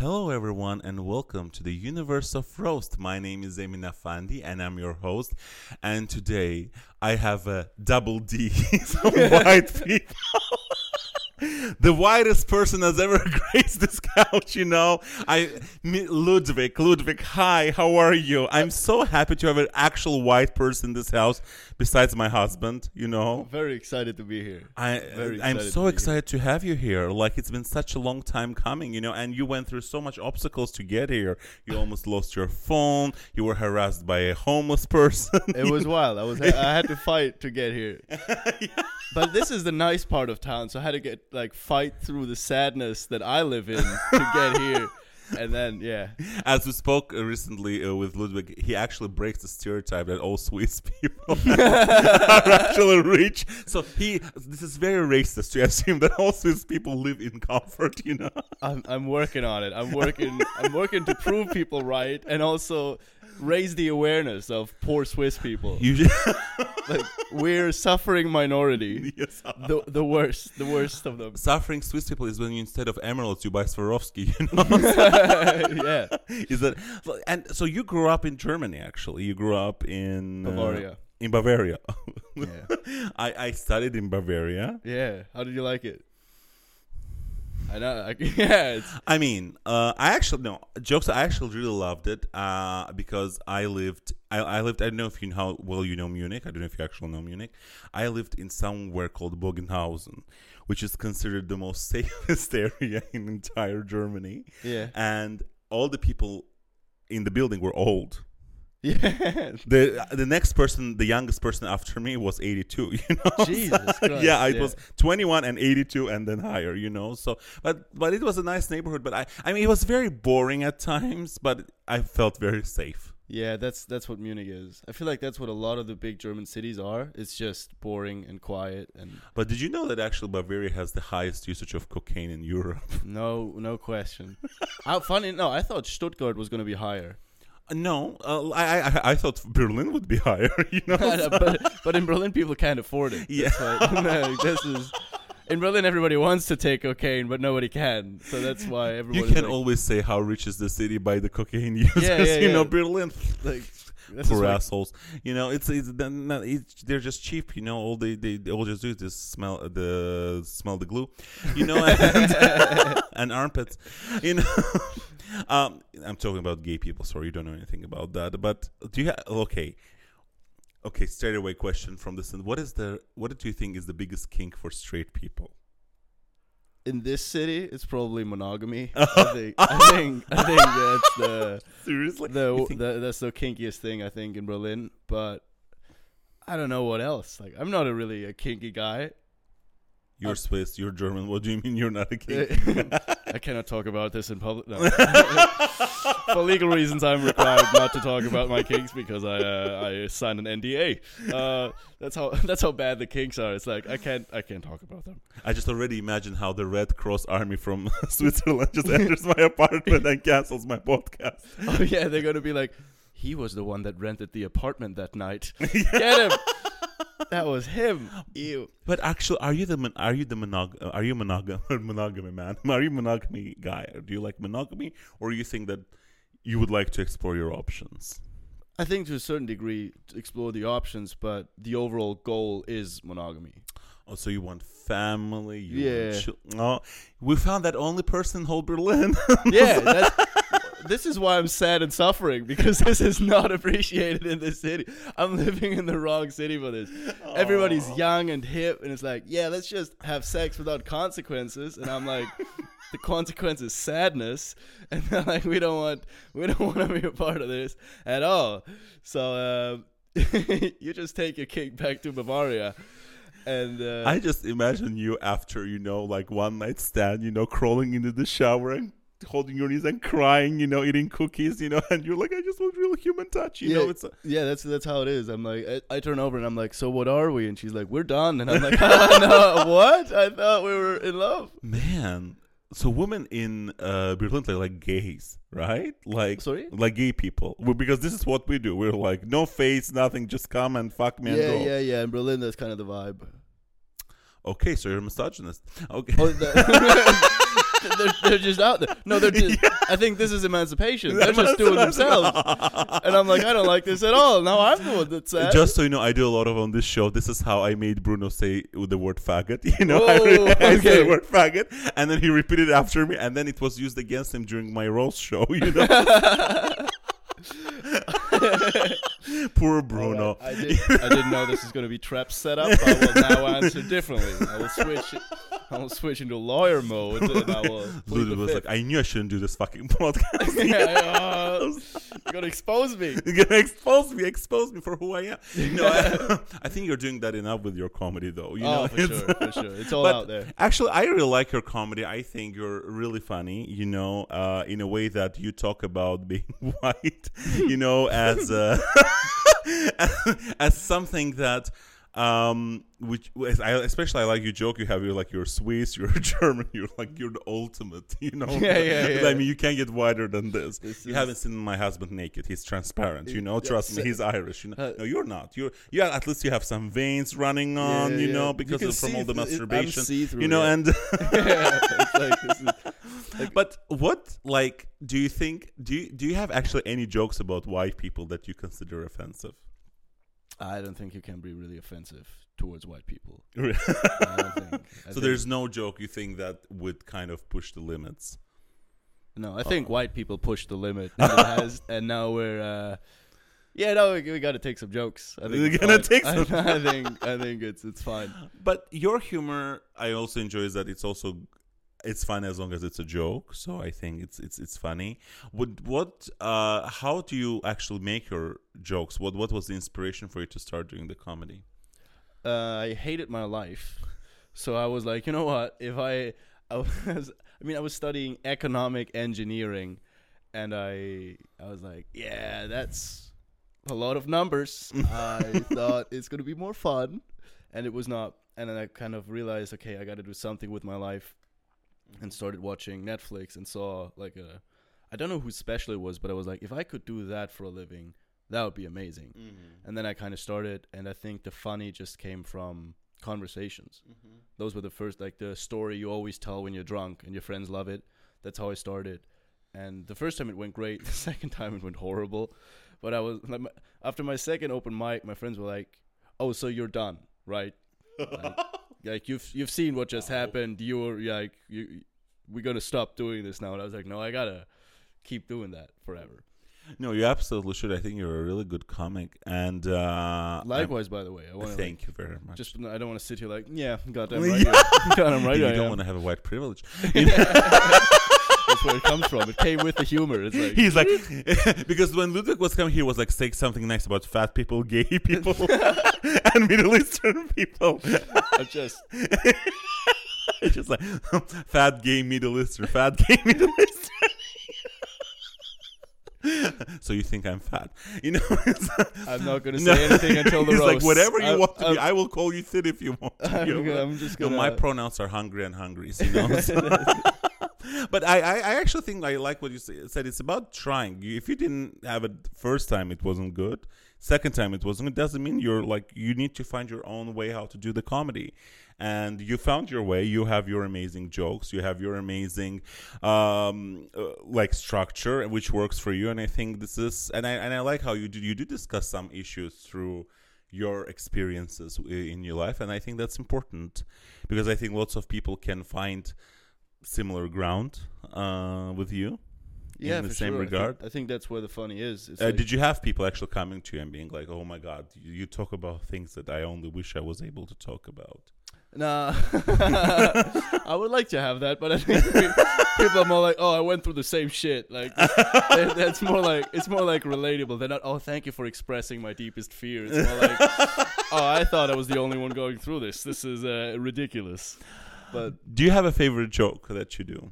Hello, everyone, and welcome to the universe of roast. My name is Emin Afandi, and I'm your host. And today I have a double D, some white people. the whitest person has ever graced this couch, you know. I Ludwig, Ludwig, hi, how are you? I'm so happy to have an actual white person in this house besides my husband, you know. Very excited to be here. I Very I'm so to be here. excited to have you here. Like it's been such a long time coming, you know, and you went through so much obstacles to get here. You almost lost your phone. You were harassed by a homeless person. It was wild. I was I had to fight to get here. But this is the nice part of town, so I had to get like fight through the sadness that I live in to get here. And then yeah. As we spoke uh, recently uh, with Ludwig, he actually breaks the stereotype that all Swiss people are actually rich. So he, this is very racist to assume that all Swiss people live in comfort. You know, I'm I'm working on it. I'm working I'm working to prove people right and also raise the awareness of poor Swiss people. you Like we're suffering minority. yes. The the worst, the worst of them. Suffering Swiss people is when you, instead of emeralds you buy Swarovski. You know, yeah. is that and so you grew up in Germany? Actually, you grew up in uh, Bavaria. in Bavaria. Yeah. I, I studied in Bavaria. Yeah. How did you like it? I know. I, yeah. It's, I mean, uh, I actually no jokes. I actually really loved it uh, because I lived. I, I lived. I don't know if you know how well you know Munich. I don't know if you actually know Munich. I lived in somewhere called Bogenhausen, which is considered the most safest area in entire Germany. yeah. And all the people in the building were old. Yeah. The the next person, the youngest person after me was 82, you know. Jesus Christ, yeah, it yeah. was 21 and 82 and then higher, you know. So, but but it was a nice neighborhood, but I I mean it was very boring at times, but I felt very safe. Yeah, that's that's what Munich is. I feel like that's what a lot of the big German cities are. It's just boring and quiet and But did you know that actually Bavaria has the highest usage of cocaine in Europe? no no question. How funny? No, I thought Stuttgart was going to be higher. Uh, no, uh, I, I I thought Berlin would be higher, you know. but, but in Berlin, people can't afford it. Yeah. Why- no, this is in Berlin. Everybody wants to take cocaine, but nobody can. So that's why everybody. you can like, always say how rich is the city by the cocaine users. yeah, you know. Berlin. like poor like- assholes. You know, it's it's, they're not- it's they're just cheap. You know, all they they, they all just do is just smell the smell the glue. You know, and, and armpits. You know. Um, I'm talking about gay people. Sorry, you don't know anything about that. But do you? Ha- okay, okay. Straight away question from this. What is the? What do you think is the biggest kink for straight people? in this city, it's probably monogamy. I think. I think. I think that's the Seriously, the, the that's the kinkiest thing I think in Berlin. But I don't know what else. Like I'm not a really a kinky guy. you're Swiss, you're German. What do you mean you're not a kink? I cannot talk about this in public. No. For legal reasons, I'm required not to talk about my kinks because I uh, I signed an NDA. Uh, that's how that's how bad the kinks are. It's like I can't I can't talk about them. I just already imagine how the Red Cross Army from Switzerland just enters my apartment and cancels my podcast. Oh yeah, they're gonna be like, he was the one that rented the apartment that night. Get him. That was him. Ew. But actually, are you the mon- are you the monog- are you monogamy monogamy man? Are you monogamy guy? Do you like monogamy, or you think that you would like to explore your options? I think to a certain degree to explore the options, but the overall goal is monogamy. Oh, so you want family? You Yeah. Want chil- oh, we found that only person in whole Berlin. Yeah, that's, this is why I'm sad and suffering because this is not appreciated in this city. I'm living in the wrong city for this. Everybody's young and hip, and it's like, yeah, let's just have sex without consequences. And I'm like, the consequence is sadness, and they're like, we don't want, we don't want to be a part of this at all. So um, you just take your kick back to Bavaria, and uh, I just imagine you after you know, like one night stand, you know, crawling into the shower and holding your knees and crying, you know, eating cookies, you know, and you're like, I just want real human touch, you yeah, know. It's a, yeah, that's that's how it is. I'm like, I, I turn over and I'm like, so what are we? And she's like, we're done. And I'm like, no, what? I thought we were in love. Man, so women in uh, Berlin are like gays, right? Like Sorry? like gay people. Well, because this is what we do. We're like no face, nothing, just come and fuck me yeah, and go. yeah, yeah. In Berlin, that's kind of the vibe. Okay, so you're a misogynist. Okay. Oh, the- they're, they're just out there. No, they're just. I think this is emancipation. They're just doing themselves, and I'm like, I don't like this at all. Now I'm the one that's sad. Just so you know, I do a lot of on this show. This is how I made Bruno say the word faggot. You know, I, Oh, I said the word faggot, and then he repeated it after me, and then it was used against him during my roast show. You know, poor Bruno. I, did, I didn't know this is going to be trap set up. I will now answer differently. I will switch. I will switch into lawyer mode, and I will. was like, I knew I shouldn't do this fucking podcast. yeah, uh, you're gonna expose me. You're gonna expose me, expose me for who I am. No, I, I think you're doing that enough with your comedy, though. You know, oh, for sure, for sure. It's all out there. Actually, I really like your comedy. I think you're really funny, you know, uh, in a way that you talk about being white, you know, as uh, as something that um which I especially I like your joke you have you're like you're Swiss you're German you're like you're the ultimate you know? Yeah, yeah, yeah. I mean you can't get wider than this, This you is- haven't seen my husband naked. He's transparent you know? trust me he's Irish you know? Uh, no you're not. You're yeah at least you have some veins running on Yeah, you know because can of from all the through it. Masturbation you know? and like, but what like do you think do you do you have actually any jokes about white people that you consider offensive I don't think you can be really offensive towards white people. so I don't think. I think- there's no joke you think that would kind of push the limits no. I think white people push the limit, and, it has, and now we're. Uh, yeah, no, we, we got to take some jokes. I think We're gonna fine. take I- some- I, think. I think it's it's fine. but your humor i also enjoy is that it's also it's funny as long as it's a joke so i think it's it's it's funny what what uh how do you actually make your jokes what what was the inspiration for you to start doing the comedy uh, I hated my life, so I was like, you know what? If I, I was, I mean, I was studying economic engineering, and I, I was like, yeah, that's a lot of numbers. I thought it's gonna be more fun, and it was not. And then I kind of realized, okay, I got to do something with my life, and started watching Netflix and saw like a, I don't know whose special it was, but I was like, if I could do that for a living, that would be amazing. Mm-hmm. And then I kind of started, and I think the funny just came from conversations. Mm-hmm. Those were the first, like the story you always tell when you're drunk and your friends love it. That's how I started. And the first time it went great. The second time it went horrible. But I was like, my- after my second open mic, my friends were like, "Oh, so you're done, right? Like, like you've you've seen what just happened. You're like you, we're gonna stop doing this now." And I was like, "No, I gotta keep doing that forever." no you absolutely should i think you're a really good comic and uh Likewise, by the way, I want to thank you very much Just I don't want to sit here like, yeah, goddamn right. you- goddamn right. you I don't want to have a white privilege That's where it comes from. It came with the humor. It's like He's like, because when Ludwig was coming here, was like saying something nice about fat people, gay people, and Middle Eastern people. I just It's just like fat, gay, Middle Eastern, fat, gay, Middle Eastern. so you think I'm fat? You know, I'm not gonna No. say anything until the He's like, whatever you I- want to be, I'm- I will call you thin if you want. To. I'm, you know? gonna- I'm just gonna. my pronouns are hungry and hungry. So You know. But I, I, I actually think I like what you said. It's about trying. If you didn't have it first time, it wasn't good. Second time, it wasn't. It doesn't mean you're like you need to find your own way how to do the comedy. And you found your way. You have your amazing jokes. You have your amazing, um, uh, like structure, which works for you. And I think this is, and I and I like how you do you do discuss some issues through your experiences in your life and i think that's important because i think lots of people can find similar ground uh, with you yeah, in the for same sure. I think- regard I think, that's where the funny is. Uh, like, did you have people actually coming to you and being like oh my god you, you talk about things that i only wish i was able to talk about Nah, I would like to have that, but I think people are more like, "Oh, I went through the same shit." Like that's more like it's more like relatable. They're not, "Oh, thank you for expressing my deepest fear." It's more like, "Oh, I thought I was the only one going through this. This is uh, ridiculous." But do you have a favorite joke that you do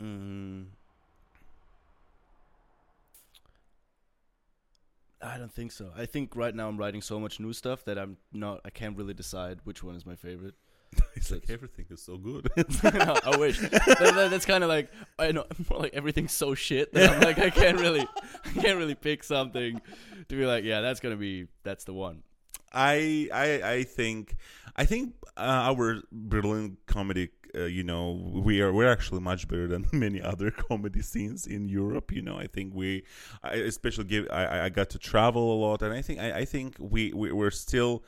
mm, I don't think so. I think right now I'm writing so much new stuff that I'm not. I can't really decide which one is my favorite. it's like everything is so good No, I wish. That- that- that's kind of like I know more like everything's so shit that I'm like I can't really I can't really pick something to be like yeah that's gonna be that's the one. I I I think I think uh, our Berlin comedy uh, you know we are we're actually much better than many other comedy scenes in Europe. You know, I think we, I especially give I, I got to travel a lot, and I think I, I think we, we we're still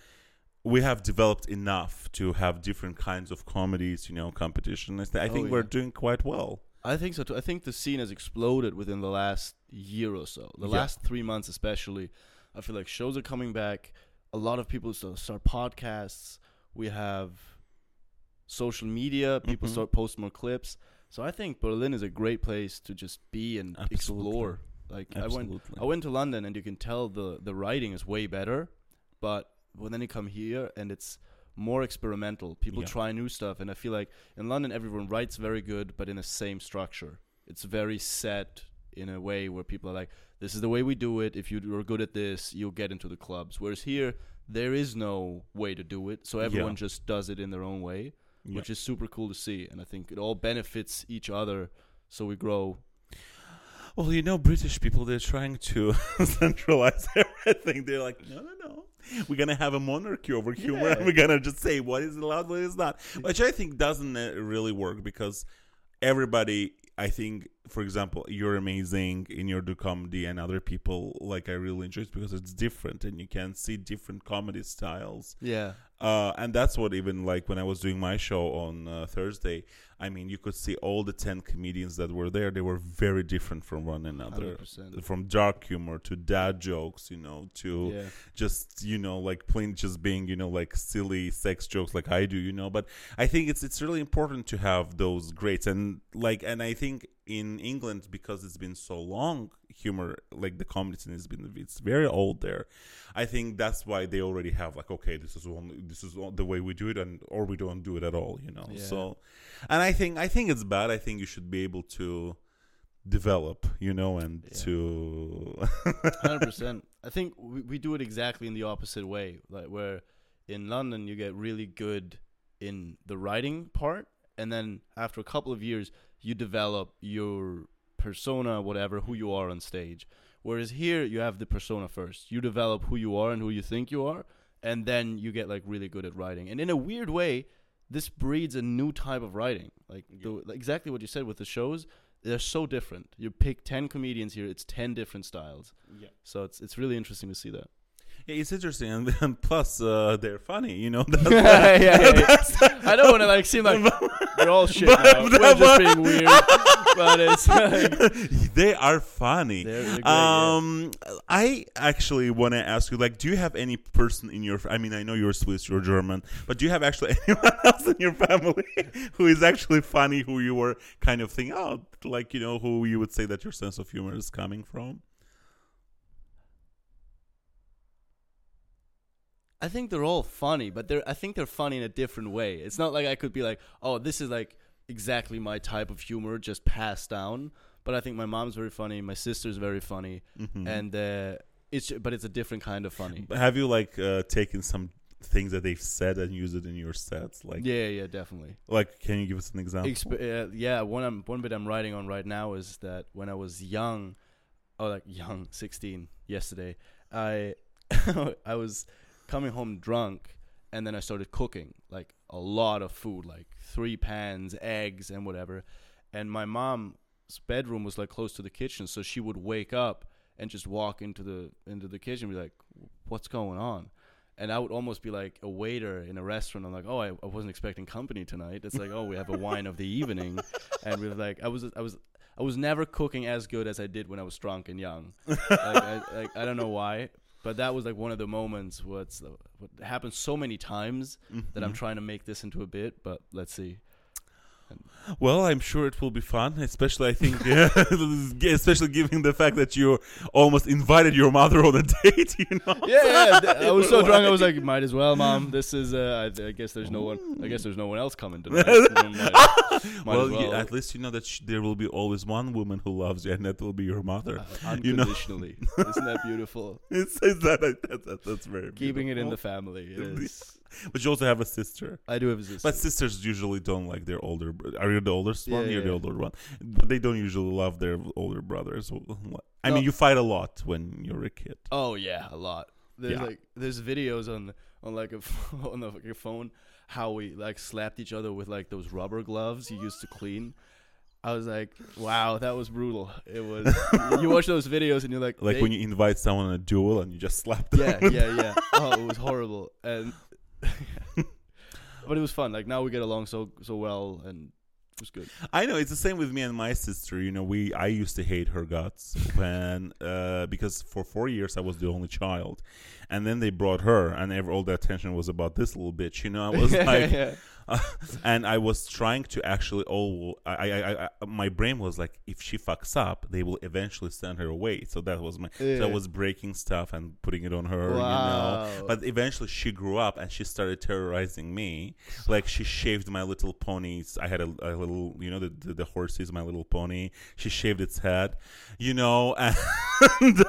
we have developed enough to have different kinds of comedies. You know, competition. I th- I Oh, think we're doing quite well. I think so too. I think the scene has exploded within the last year or so. The Yeah. last three months, especially. I feel like shows are coming back. A lot of people start start podcasts. We have social media. People Mhm. start posting more clips. So I think Berlin is a great place to just be and Absolutely. explore. Like I went, I went to London, and you can tell the the writing is way better. But when then you come here, and it's more experimental. People Yeah. try new stuff, and I feel like in London everyone writes very good, but in the same structure. It's very set in a way where people are like, "This is the way we do it. If you are good at this, you'll get into the clubs." Whereas here, there is no way to do it, so everyone Yeah. just does it in their own way, Yeah. which is super cool to see. And I think it all benefits each other, so we grow. Well, you know, British people, they're trying to centralize everything. They're like, no, no, no. We're going to have a monarchy over humor and we're going to just say what is allowed, what is not. Which I think doesn't uh, really work because everybody, I think, for example, you're amazing in your do comedy and other people, like, I really enjoy it because it's different and you can see different comedy styles. Yeah, Uh, and that's what even like when I was doing my show on uh, Thursday. I mean, you could see all the ten comedians that were there. They were very different from one another. 100%. From dark humor to dad jokes, you know, to yeah. just you know like plain just being you know like silly sex jokes like I do, you know. But I think it's it's really important to have those greats and like and I think in England because it's been so long, humor like the comedy scene has been it's very old there. I think that's why they already have like okay, this is only this is the way we do it, and or we don't do it at all, you know. Yeah. So, and I think I think it's bad. I think you should be able to develop, you know, and Yeah. to Hundred percent. I think we, we do it exactly in the opposite way. Like where in London you get really good in the writing part, and then after a couple of years you develop your persona, whatever, who you are on stage. Whereas here you have the persona first. You develop who you are and who you think you are, and then you get like really good at writing. And in a weird way, this breeds a new type of writing. Like the, exactly what you said with the shows. They're so different. You pick ten comedians here; it's ten different styles. yeah. So it's it's really interesting to see that. Yeah, it's interesting, and, and plus uh, they're funny. You know, that's, yeah, yeah, yeah. that's- I don't want to like seem like we're all shit But-. We're just being weird, but it's like, they are funny. they're, they're great, yeah. Um, I actually want to ask you, like, do you have any person in your? I mean, I know you're Swiss, you're German, but do you have actually anyone else in your family who is actually funny? Who you were kind of thinking, oh, like you know, who you would say that your sense of humor is coming from? I think they're all funny, but they're I think they're funny in a different way. It's not like I could be like, oh, this is like exactly my type of humor, just passed down. But I think my mom's very funny, my sister's very funny, Mhm. and uh, it's but it's a different kind of funny. have you like uh, taken some things that they've said and used it in your sets? Like, yeah, yeah, definitely. like, can you give us an example? Exp- uh, yeah, one I'm, one bit I'm writing on right now is that when I was young, oh like young, 16, yesterday, I I was coming home drunk, and then I started cooking like a lot of food, like three pans, eggs, and whatever. And my mom's bedroom was like close to the kitchen, so she would wake up and just walk into the into the kitchen and be like, "What's going on?" And I would almost be like a waiter in a restaurant. I'm like, "Oh, I, I wasn't expecting company tonight." It's like, "Oh, we have a wine of the evening," and we are like, I was I was I was never cooking as good as I did when I was drunk and young. like, I, like, I don't know why, but that was like one of the moments what's uh, what happened so many times mm-hmm. that I'm trying to make this into a bit. But let's see. Well, I'm sure it will be fun, especially I think, yeah, especially given the fact that you almost invited your mother on a date. You know? Yeah, yeah. I was so drunk. I was like, might as well, mom. This is. Uh, I, I guess there's no one. I guess there's no one else coming tonight. might, might well, as you- at least you know that sh- there will be always one woman who loves you, and that will be your mother. Uh, you know. unconditionally. Isn't that beautiful? It's, it's that, that, that, that's very Keeping it in the family. It is. But you also have a sister. I do have a sister. But sisters usually don't like their older. br- Are you the oldest one? Yeah, You're the yeah. older one, but they don't usually love their older brothers. I No. mean, you fight a lot when you're a kid. Oh yeah, a lot. There's Yeah. like there's videos on on like a ph- on the, your phone. how we like slapped each other with like those rubber gloves you used to clean. I was like, wow, that was brutal. It was. you watch those videos and you're like, Like they- when you invite someone on a duel and you just slap them. yeah, yeah, yeah. Oh, it was horrible, and but it was fun. Like now we get along so so well, and it was good. I know it's the same with me and my sister. You know, we I used to hate her guts when uh, because for four years I was the only child, and then they brought her, and ever, all the attention was about this little bitch. You know, I was like, yeah. and I was trying to actually oh I, I, I, my brain was like if she fucks up they will eventually send her away. So that was my so I was breaking stuff and putting it on her you know. But eventually she grew up and she started terrorizing me. Like she shaved my little ponies I had a, a little you know the, the the horses my little pony. She shaved its head you know and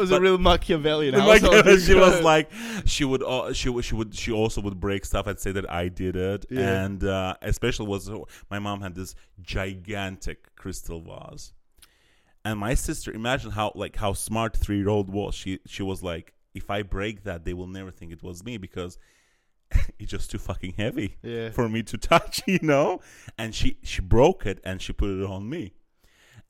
was a real Machiavellian like she was like she would uh, she would she would she also would break stuff and say that I did it Yeah. and uh, especially was my mom had this gigantic crystal vase and my sister imagine how like how smart three year old was she she was like if I break that they will never think it was me because it's just too fucking heavy yeah. for me to touch, you know. And she she broke it and she put it on me.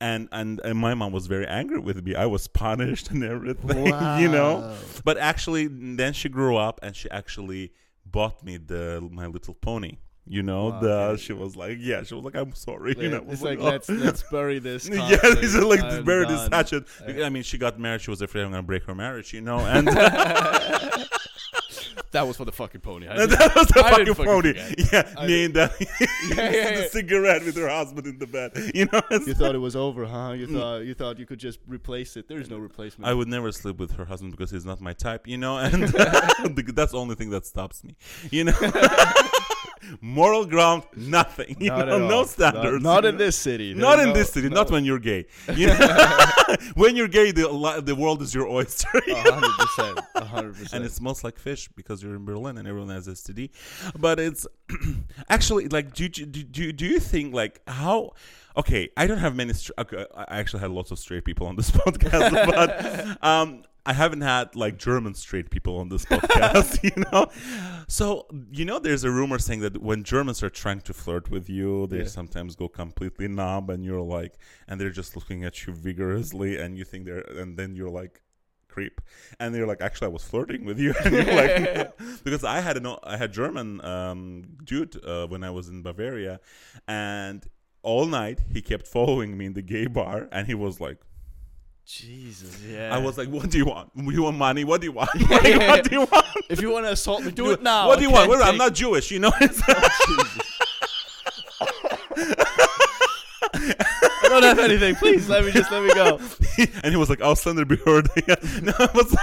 And, and and my mom was very angry with me. I was punished and everything, you know. But actually, then she grew up and she actually bought me the My Little Pony. You know, Wow, the okay. she was like, yeah, she was like, I'm sorry, you know. it's was like "Oh." let's let's bury this. yeah, it's like I'm bury this hatchet. I- I mean, she got married. She was afraid I'm gonna break her marriage, you know. And That was for the fucking pony. I that didn't- was the I fucking fucking pony. forget. Yeah, I me and that yeah, the yeah. cigarette with her husband in the bed. You know, You thought it was over, huh? You mm. thought you thought you could just replace it. There is no replacement. I would never sleep with her husband because he's not my type, you know, and that's the only thing that stops me, you know. Moral ground, nothing, you Not know, at no all. standards. Not, not in this city. Not in no- this city, no. not when you're gay. You know? when you're gay, the the world is your oyster, hundred percent. Hundred percent. and it smells like fish because you're in Berlin and everyone has STD. But it's actually like, do, you- do do do you think like how? Okay, I don't have many. Str- okay, I actually had lots of straight people on this podcast, but um, I haven't had like German straight people on this podcast. You know, so you know, there's a rumor saying that when Germans are trying to flirt with you, they Yeah. sometimes go completely numb, and you're like, and they're just looking at you vigorously, and you think they're, and then you're like creep and they're like actually i was flirting with you and you're like because i had an i had german um dude uh, when i was in bavaria and all night he kept following me in the gay bar and he was like Jesus, yeah. i was like what do you want? Do you want money? What do you want? Like, what do you want? If you want? to assault me, do it now. what do you want? Well, i'm not jewish you know? Oh, I don't have anything. Please let me just let me go. and he was like ausländer behörde no, I was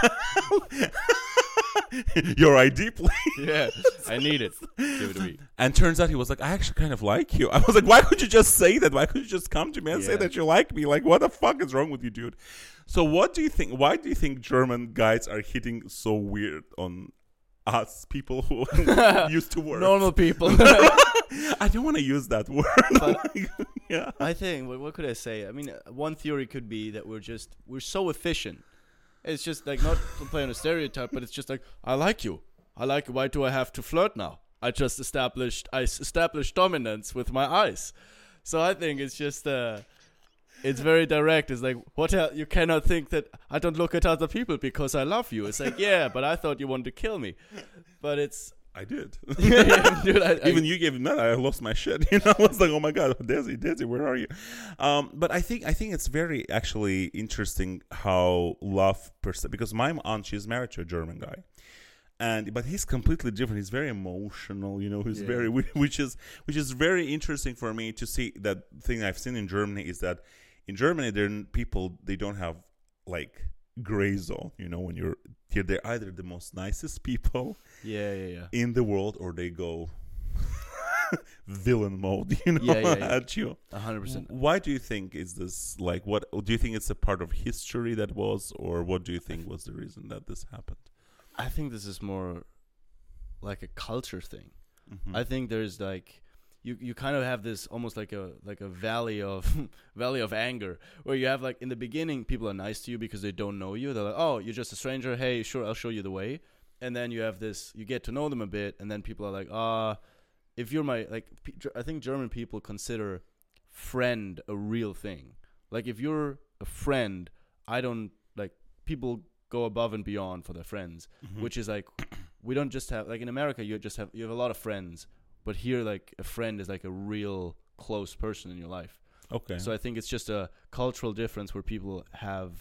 your id please Yeah, I need it. Give it to me. And turns out he was like, I actually kind of like you. I was like, why could you just say that? Why could you just come to me and say that you like me? Like, what the fuck is wrong with you, dude? So, what do you think? Why do you think German guys are hitting so weird on us people who used to work? Normal people. I don't want to use that word. Like, yeah. I think what, what could I say? I mean, one theory could be that we're just we're so efficient. It's just like not to play on a stereotype, but it's just like I like you. I like. Why do I have to flirt now? I just established I established dominance with my eyes. So I think it's just uh it's very direct. It's like what you cannot think that I don't look at other people because I love you. It's like yeah, but I thought you wanted to kill me. But it's I did. yeah, dude, I, I- Even you gave him that, I lost my shit. You know, I was like, "Oh my god, Desi, Desi, where are you?" Um, but I think I think it's very actually interesting how love perce- because my aunt she's married to a German guy, and but he's completely different. He's very emotional. You know, he's Yeah. very which is which is very interesting for me to see. That thing I've seen in Germany is that in Germany, there people they don't have like gray zone. You know, when you're here, they're either the most nicest people yeah, yeah, yeah. in the world or they go villain mode you know Yeah, yeah, yeah. at you A hundred percent. why do you think is this like what do you think it's a part of history that was or what do you think was the reason that this happened I think this is more like a culture thing. Mhm. I think there's like you you kind of have this almost like a like a valley of valley of anger where you have like in the beginning people are nice to you because they don't know you. They're like, "Oh, you're just a stranger. Hey, sure, I'll show you the way." and then you have this. You get to know them a bit, and then people are like, ah, if you're my like, I think German people consider friend a real thing. Like if you're a friend, I don't like people go above and beyond for their friends, Mhm. which is like we don't just have like in America you just have you have a lot of friends, but here like a friend is like a real close person in your life. okay. So I think it's just a cultural difference where people have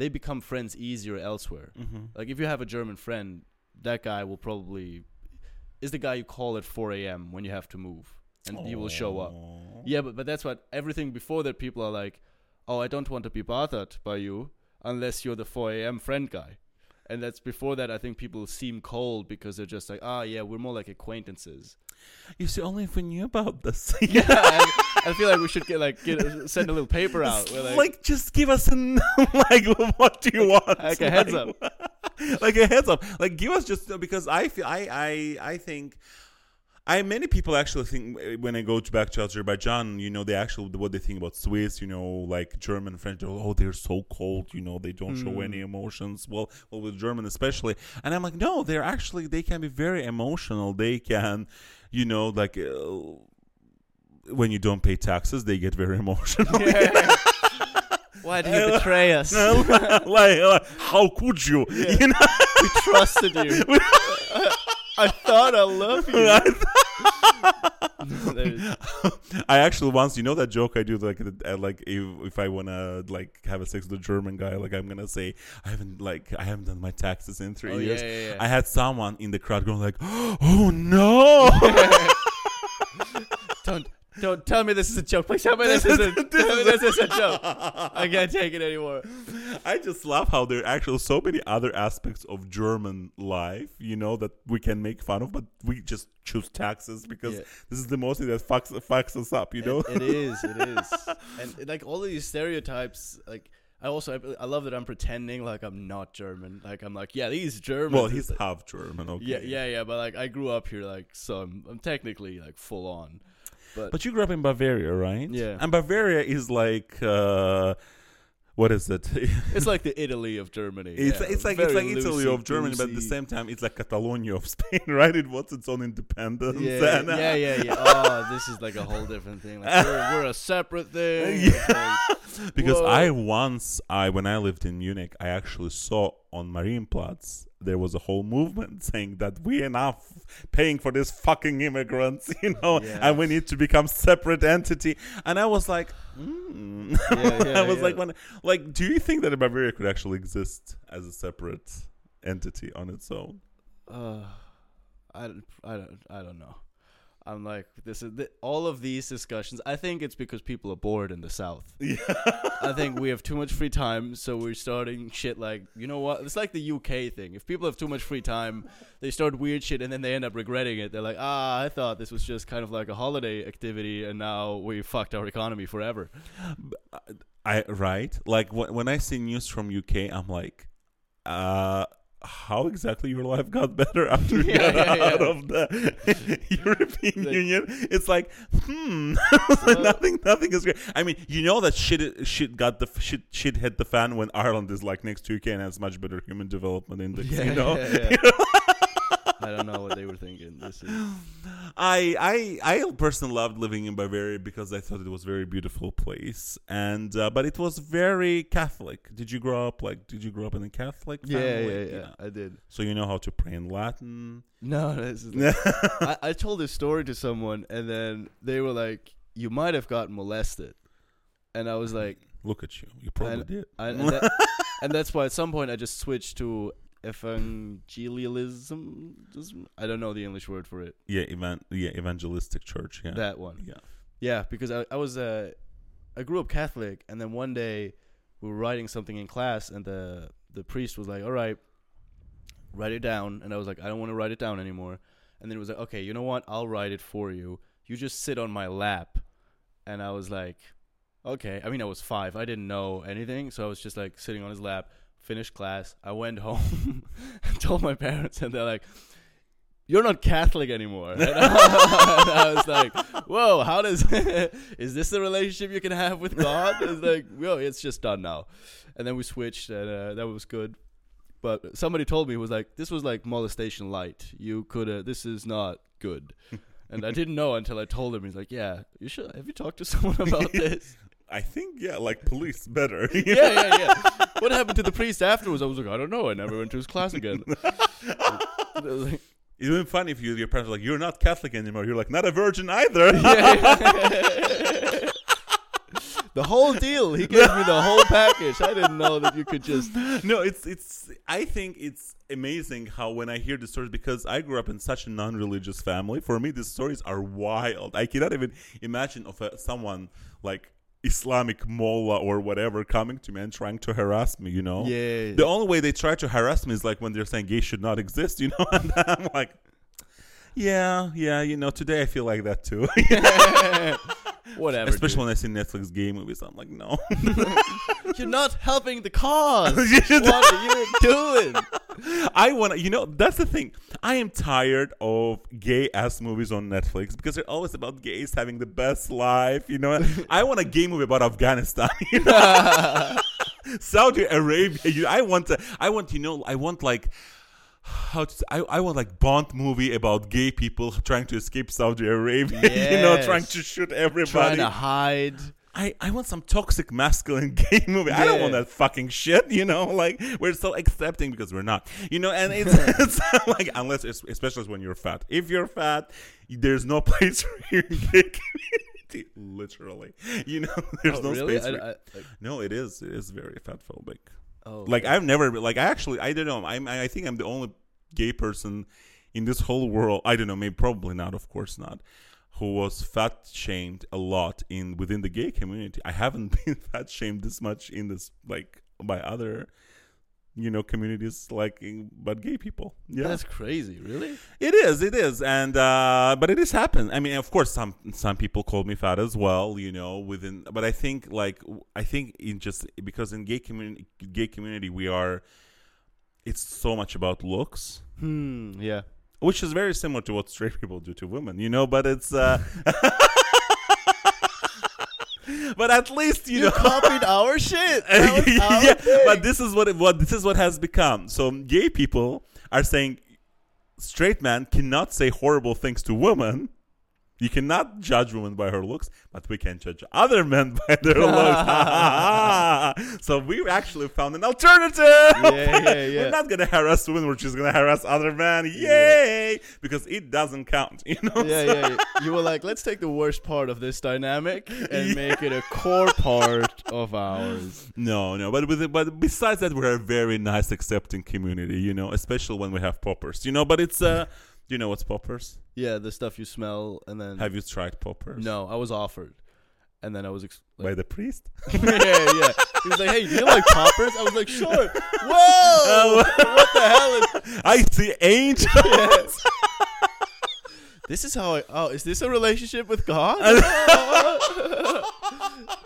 they become friends easier elsewhere. hmm Like if you have a German friend, that guy will probably is the guy you call at 4 a.m. when you have to move, and he will show up. Yeah, but but that's what everything before that people are like, oh, I don't want to be bothered by you unless you're the 4 a.m. friend guy. And that's before that. I think people seem cold because they're just like, ah, yeah, we're more like acquaintances. You see, only if we knew about this. Yeah, I, I feel like we should get like get send a little paper out. Like, like, just give us a like what do you want like a heads up. like a heads up like give us just because i feel i i i think I many people actually think uh, when I go to back to Azerbaijan, you know, they actually what they think about Swiss, you know, like German, French. Oh, they're so cold, you know, they don't show Hmm. any emotions. Well, well, with German especially, and I'm like, no, they're actually they can be very emotional. They can, you know, like uh, when you don't pay taxes, they get very emotional. Why did you betray us? like, like, how could you? You know, we trusted you. I thought I love you. I actually once, you know, that joke I do, like, uh, like if, if I wanna like have a sex with a German guy, like I'm gonna say I haven't like I haven't done my taxes in three Oh, yeah, years. yeah, yeah. I had someone in the crowd going like, "Oh no!" don't don't tell me this is a joke. Please tell me this is a, tell me this is a joke. I can't take it anymore. I just love how there are actually so many other aspects of German life, you know, that we can make fun of, but we just choose taxes because Yeah. this is the most thing that fucks fucks us up, you know. It, it is. It is. And like all of these stereotypes, like I also I, love that I'm pretending like I'm not German. Like I'm like, yeah, these Germans. well, he's half German, okay. yeah, yeah, yeah. But like I grew up here, like so I'm, I'm technically like full on. But, But you grew up in Bavaria, right? Yeah. And Bavaria is like uh what is it? it's like the Italy of Germany. It's yeah. it's like it's like Italy of Germany, but at the same time it's like Catalonia of Spain, right? It wants its own independence. Yeah, and, yeah, yeah, yeah. Oh, this is like a whole different thing. Like we're, we're a separate thing. It's like- because Whoa. I once I when I lived in Munich, I actually saw on Marienplatz there was a whole movement saying that we enough paying for these fucking immigrants, you know, Yeah. and we need to become separate entity. And I was like, mm. Yeah, yeah, I was yeah. like, when, like, do you think that a Bavaria could actually exist as a separate entity on its own? Uh, I, I don't I don't know. I'm like this is th- all of these discussions. I think it's because people are bored in the South. Yeah. I think we have too much free time, so we're starting shit like you know what? It's like the UK thing. If people have too much free time, they start weird shit and then they end up regretting it. They're like, ah, I thought this was just kind of like a holiday activity, and now we fucked our economy forever. I right like when when I see news from UK, I'm like, uh, how exactly your life got better after you Yeah, got yeah, yeah. out of the European Like- Union? It's like, hmm, It's like Uh, nothing, nothing is great. I mean, you know that shit, shit got the shit, shit hit the fan when Ireland is like next to UK and has much better human development index. Yeah, you know, yeah, yeah. I don't know what they were thinking. This is I I I personally loved living in Bavaria because I thought it was a very beautiful place, and uh, but it was very Catholic. Did you grow up like? Did you grow up in a Catholic yeah, family? yeah, You yeah. know? I did. So you know how to pray in Latin. No, this is. Yeah. I, I told this story to someone, and then they were like, "You might have gotten molested," and I was like, Look at you. You probably And- did. I, and, that, and that's why at some point I just switched to evangelism. I don't know the English word for it. Yeah, evan- yeah, evangelistic church. Yeah. That one. yeah. Yeah, because I, I was uh, I grew up Catholic, and then one day we were writing something in class, and the the priest was like, "All right, write it down," and I was like, "I don't want to write it down anymore." And then it was like, "Okay, you know what? I'll write it for you. You just sit on my lap," and I was like, "Okay." I mean, I was five. I didn't know anything, so I was just like sitting on his lap. Finished class. I went home and told my parents, and they're like. You're not Catholic anymore. And I, and I was like, whoa, how does is this the relationship you can have with God? It's like, whoa, it's just done now. And then we switched, and uh, that was good. But somebody told me was like this was like molestation light. You could uh, this is not good. And I didn't know until I told him. He's like, "Yeah, you should. Have you talked to someone about this?" I think yeah, like police better. yeah, yeah, yeah. What happened to the priest afterwards? I was like, I don't know. I never went to his class again. Like, It would be funny if you, your parents were like, "You're not Catholic anymore." You're like, "Not a virgin either." yeah. the whole deal. He gave me the whole package. I didn't know that you could just. no, it's it's. I think it's amazing how when I hear the stories because I grew up in such a non-religious family. For me, these stories are wild. I cannot even imagine of a, someone like Islamic mullah or whatever coming to me and trying to harass me. You know, Yeah. the only way they try to harass me is like when they're saying gay should not exist. You know, and I'm like. Yeah, yeah, you know, today I feel like that too. Whatever. Especially when I see Netflix gay movies, I'm like, no. you're not helping the cause. What are you doing? I want to, you know, that's the thing. I am tired of gay ass movies on Netflix because they're always about gays having the best life, you know. I want a gay movie about Afghanistan, you know. Saudi Arabia. You, I want to, I want, you know, I want like, how to I, I want like Bond movie about gay people trying to escape Saudi Arabia, you know, trying to shoot everybody, Trying to hide. I, I want some toxic masculine gay movie. I don't want that fucking shit, you know? Like, we're so accepting because we're not, you know? And it's, it's like, unless, it's, especially when you're fat. If you're fat, there's no place for your gay community, literally. You know, there's Oh, no really? space I- for I- No, it is. It is very fat phobic. Oh, Like, okay. I've never, like, I actually, I don't know. I'm, I think I'm the only gay person in this whole world. I don't know, maybe probably not, of course not who was fat shamed a lot in within the gay community. I haven't been fat shamed this much in this like by other you know communities like but gay people. Yeah. That's crazy. Really? it is, it is. And uh but it is happened. I mean, of course some some people call me fat as well, you know, within but I think like I think in just because in gay community gay community we are it's so much about looks Hmm. Yeah. which is very similar to what straight people do to women, you know. But it's, uh, but at least you, You know. copied our shit. That was our yeah, thing. but this is what it, what this is what has become. So gay people are saying straight man cannot say horrible things to women. You cannot judge women by her looks, but we can judge other men by their looks. so we actually found an alternative. Yeah, yeah, yeah. We're not gonna harass women. We're just gonna harass other men. Yay! Because it doesn't count. You know. yeah, So- yeah, yeah. You were like, let's take the worst part of this dynamic and make it a core part of ours. No, no, but with but besides that, we're a very nice, accepting community. You know, especially when we have poppers. You know, but it's uh, do you know what's poppers? Yeah, the stuff you smell and then. Have you tried poppers? no, I was offered, and then I was. Ex- By the priest? yeah, yeah. He was like, "Hey, do you like poppers?" I was like, "Sure." Oh. Whoa! what the hell is? I see angels. This is how I. Oh, is this a relationship with God?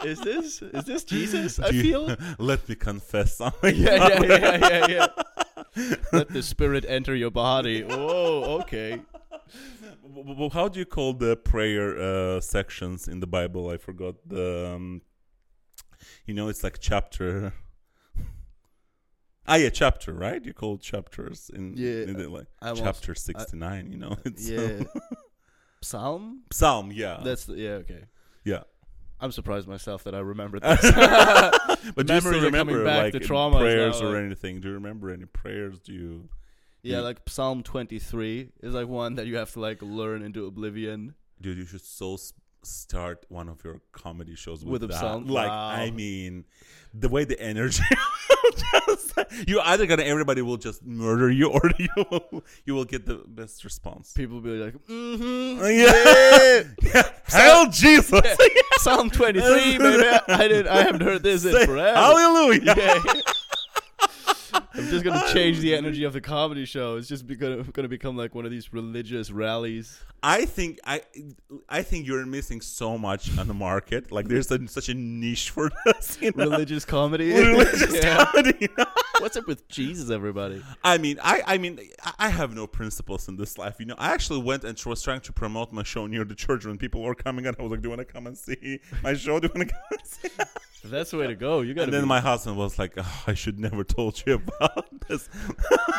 is this is this Jesus? I Do you- feel. Let me confess something. Yeah, yeah, yeah, yeah, yeah. Let the spirit enter your body. Whoa, okay. W- w- How do you call the prayer uh, sections in the Bible? I forgot the. Um, you know, it's like chapter. Ah, yeah, chapter, right? You call chapters in, Yeah, in the, like I chapter sixty nine. You know, it's Yeah. Psalm? Psalm. Yeah, That's the, yeah, okay. Yeah. I'm surprised myself that I remembered this. But do you still coming remember back, like prayers now, or like- anything? Do you remember any prayers? Do you? yeah, Yeah. like Psalm 23 is like one that you have to like learn into oblivion. Dude, you should so s- start one of your comedy shows with, With a that. psalm? Like, Wow. I mean, the way the energy. just, you either gonna everybody will just murder you, or you will you will get the best response. People will be like, mm-hmm. Yeah. yeah. Hell Jesus! Psalm 23, baby. I didn't, I haven't heard this in forever. Hallelujah! Yeah. Just gonna change the energy of the comedy show. It's just be- gonna, gonna become like one of these religious rallies. I think I I think you're missing so much on the market. Like there's a, such a niche for this. You know? Religious comedy. Religious Yeah. comedy. What's up with Jesus, everybody? I mean, I, I mean, I- I have no principles in this life. You know, I actually went and was trying to promote my show near the church when people were coming and I was like, "Do you want to come and see my show? Do you want to come and see?" That's the way to go. You gotta. And then be- my husband was like, oh, "I should never told you about about this.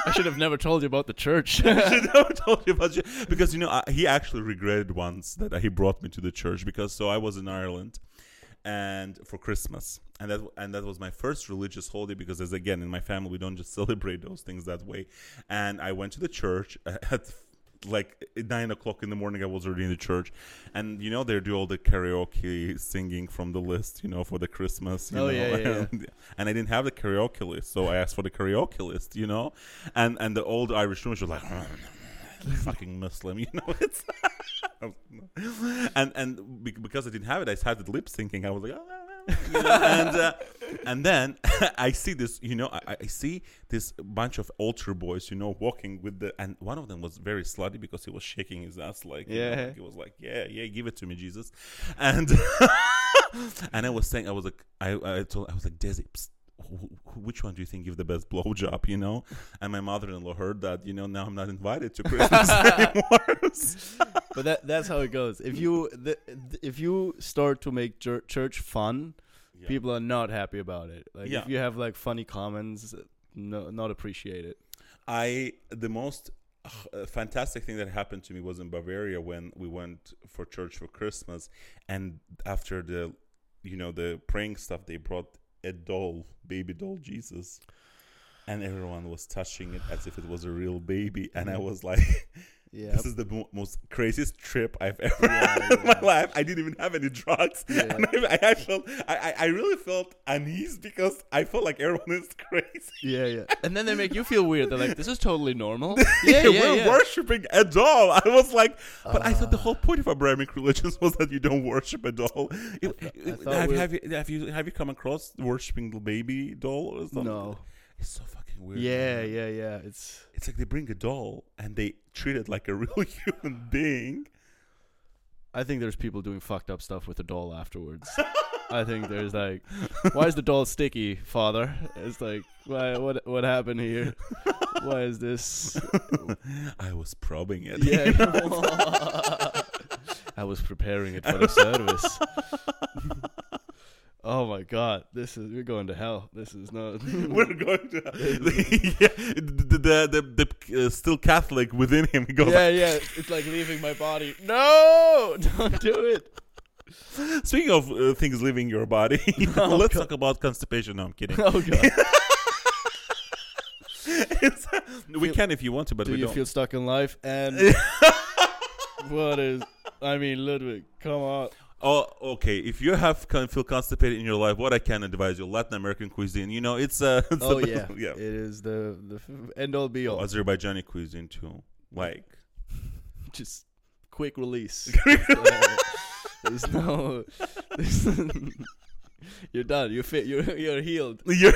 I should have never told you about the church. I should never told you about you because you know I, he actually regretted once that he brought me to the church because so I was in Ireland and for Christmas and that and that was my first religious holiday because as again in my family we don't just celebrate those things that way and I went to the church uh, at like nine o'clock in the morning I was already in the church and you know they do all the karaoke singing from the list you know for the Christmas you Oh, know yeah, yeah, yeah. and, and I didn't have the karaoke list so I asked for the karaoke list you know and and the old Irish woman was like mm, fucking Muslim, you know. It's and and because I didn't have it, I started lip syncing. I was like, "Oh, you know, and uh, and then I see this, you know, I, I see this bunch of altar boys, you know, walking with the, and one of them was very slutty because he was shaking his ass, like, you know, Yeah. he was like, yeah, yeah, give it to me, Jesus, and and I was saying, I was like, I I told, I was like, Desi, psst, wh- wh- which one do you think give the best blowjob? You know, and my mother-in-law heard that. You know, now I'm not invited to Christmas anymore. But that that's how it goes. If you the, if you start to make chur- church fun, Yeah. people are not happy about it. Like Yeah. if you have like funny comments, no, not appreciate it. I the most uh, fantastic thing that happened to me was in Bavaria when we went for church for Christmas, and after the, you know, the praying stuff, they brought a doll, baby doll Jesus, and everyone was touching it as if it was a real baby, and I was like. Yeah, This is the mo- most craziest trip I've ever Yeah, had in my life. I didn't even have any drugs, Yeah. I, I felt I, I- I really felt uneasy because I felt like everyone is crazy. yeah, yeah. And then they make you feel weird. They're like, "This is totally normal." yeah, yeah, we're yeah. worshiping a doll. I was like, but I thought the Ah. whole point of Abrahamic religions was that you don't worship a doll. It- I it- thought have, have you have you have you come across worshiping the baby doll or something? No. It's so fucking weird. Yeah, man. yeah, yeah. It's It's like they bring a doll and they treat it like a real human being. I think there's people doing fucked up stuff with the doll afterwards. I think there's like, why is the doll sticky, father? It's like, why? What? What happened here? Why is this? I was probing it. Yeah. I was preparing it for the service. Oh my god, this is we're going to hell. This is not. We're going to yeah, the the the, uh, still Catholic within him. Goes, yeah, yeah. It's like leaving my body. No, don't do it. Speaking of uh, things leaving your body, Oh, let's God. talk about constipation. No, I'm kidding. Oh god. It's- we Feel- can if you want to, but do we you don't. feel stuck in life? And what is? I mean, Ludwig, come on. Oh, okay. If you have con- feel constipated in your life, what I can advise you: Latin American cuisine. You know, it's uh, it's Oh the yeah, yeah. It is the the end all be all. Azerbaijani cuisine too. Like Just quick release. Uh, there's no. There's, you're done. You're fit. You're you're healed. you're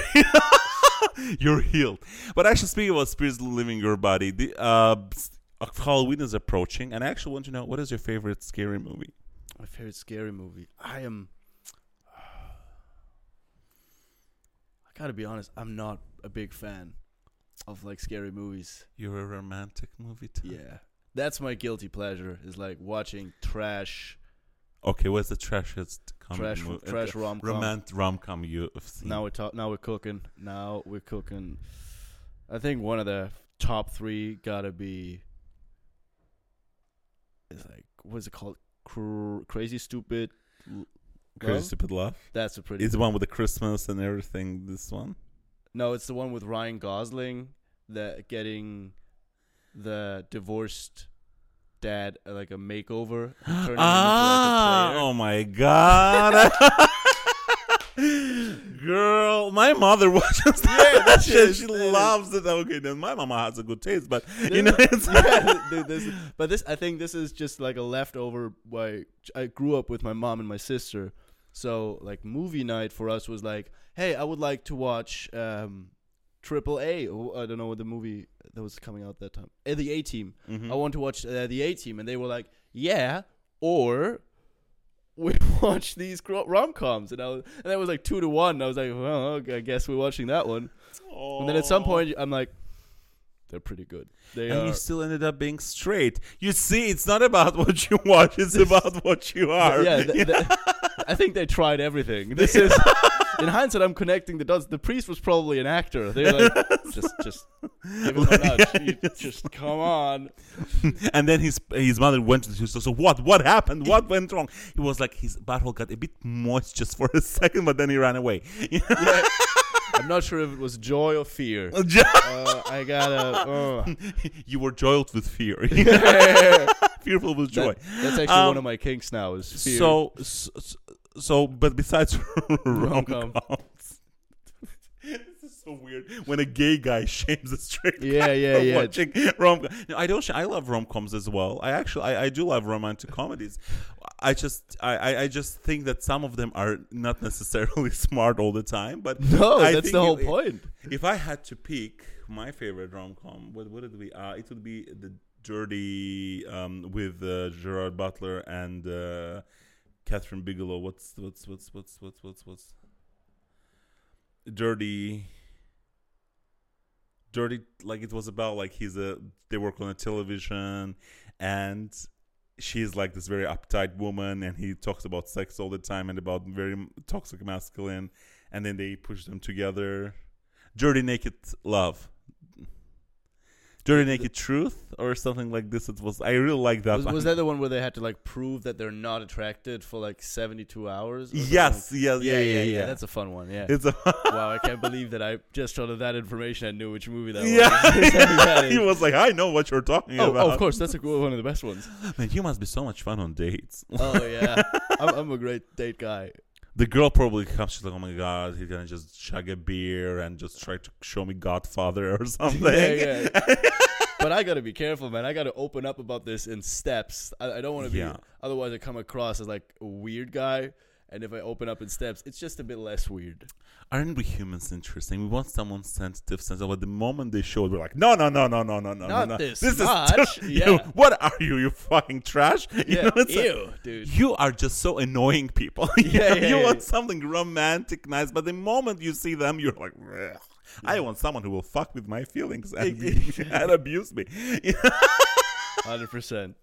you're healed. But actually, speaking about spirits living your body, the uh, Halloween is approaching, and I actually want to know what is your favorite scary movie? My favorite scary movie. I am. I gotta be honest. I'm not a big fan of like scary movies. You're a romantic movie too. Yeah, that's my guilty pleasure. Is like watching trash, Okay, what's the trashiest comedy trash, movie? trash rom com. romantic rom com you've seen? Now we're talk. Now we're cooking. Now we're cooking. I think one of the top three gotta be. Is like what's it called? Cr- Crazy Stupid. L- Crazy Love? Stupid Love. That's a pretty. It's the one with the Christmas and everything. This one. No, it's the one with Ryan Gosling that getting the divorced dad uh, like a makeover. turning him into, like, a Ah! player. Oh my god. Girl, my mother watches that Yeah, that shit She loves it. Okay, then my mama has a good taste, but you know, it's yeah, dude, this, but this I think this is just like a leftover. Why I grew up with my mom and my sister, so like movie night for us was like, hey, I would like to watch um, Triple A. I don't know what the movie that was coming out that time. Uh, the A Team. Mhm. I want to watch uh, the A Team, and they were like, yeah, or we watch these rom coms, and I was, and that was like two to one. And I was like, well, okay, I guess we're watching that one. And then at some point, I'm like, they're pretty good. They and are. you still ended up being straight. You see, it's not about what you watch; it's about what you are. yeah, th- th- I think they tried everything. This is in hindsight, I'm connecting the dots. The priest was probably an actor. They're like, just, just give him a nudge. You just come on. and then his his mother went to the so, so what what happened what went wrong he was like his butthole got a bit moist just for a second but then he ran away Yeah. I'm not sure if it was joy or fear. Uh, I gotta. Oh. you were joyed with fear fearful with joy that's actually Um, one of my kinks now. Is fear. so, so so but besides Rom-com. rom-coms this is so weird when a gay guy shames a straight Yeah, guy yeah, for yeah. watching rom no, I don't sh- I love rom-coms as well I actually I, I do love romantic comedies I just I, I, just think that some of them are not necessarily smart all the time but no, I that's the whole it- point. if I had to pick my favorite rom com, what would it be? Uh, it would be the Dirty um, with uh, Gerard Butler and uh, Catherine Bigelow. What's what's what's what's what's what's what's Dirty? Dirty, like it was about like he's a they work on a television and she's like this very uptight woman and he talks about sex all the time and about very toxic masculine and then they push them together dirty naked love dirty naked truth or something like this it was i really like that Was, was that the one where they had to like prove that they're not attracted for like 72 hours? or yes something? yes Yeah, yeah, yeah, yeah That's a fun one. Yeah. it's a wow, I can't believe that I just out of that information I knew which movie that yeah was. He was like i know what you're talking oh, about oh, of course, that's a, good- one of the best ones. man you must be so much fun on dates Oh yeah, I'm, I'm a great date guy. The girl probably comes she's like oh my god he's gonna just chug a beer and just try to show me godfather or something Yeah, yeah. but I gotta be careful, man. I gotta open up about this in steps. I, I don't want to be, otherwise I come across as like a weird guy. And if I open up in steps, it's just a bit less weird. aren't we humans interesting? We want someone sensitive, sensitive. But the moment they show it, we're like, no, no, no, no, no, no, no, Not no. this is much. you, Yeah. what are you? You fucking trash. You Yeah, know, it's like- ew, dude. you are just so annoying people. you Yeah, know, yeah, you yeah. want something romantic, nice, but the moment you see them, you're like, "Ugh. I want someone who will fuck with my feelings and, and abuse me. Hundred percent.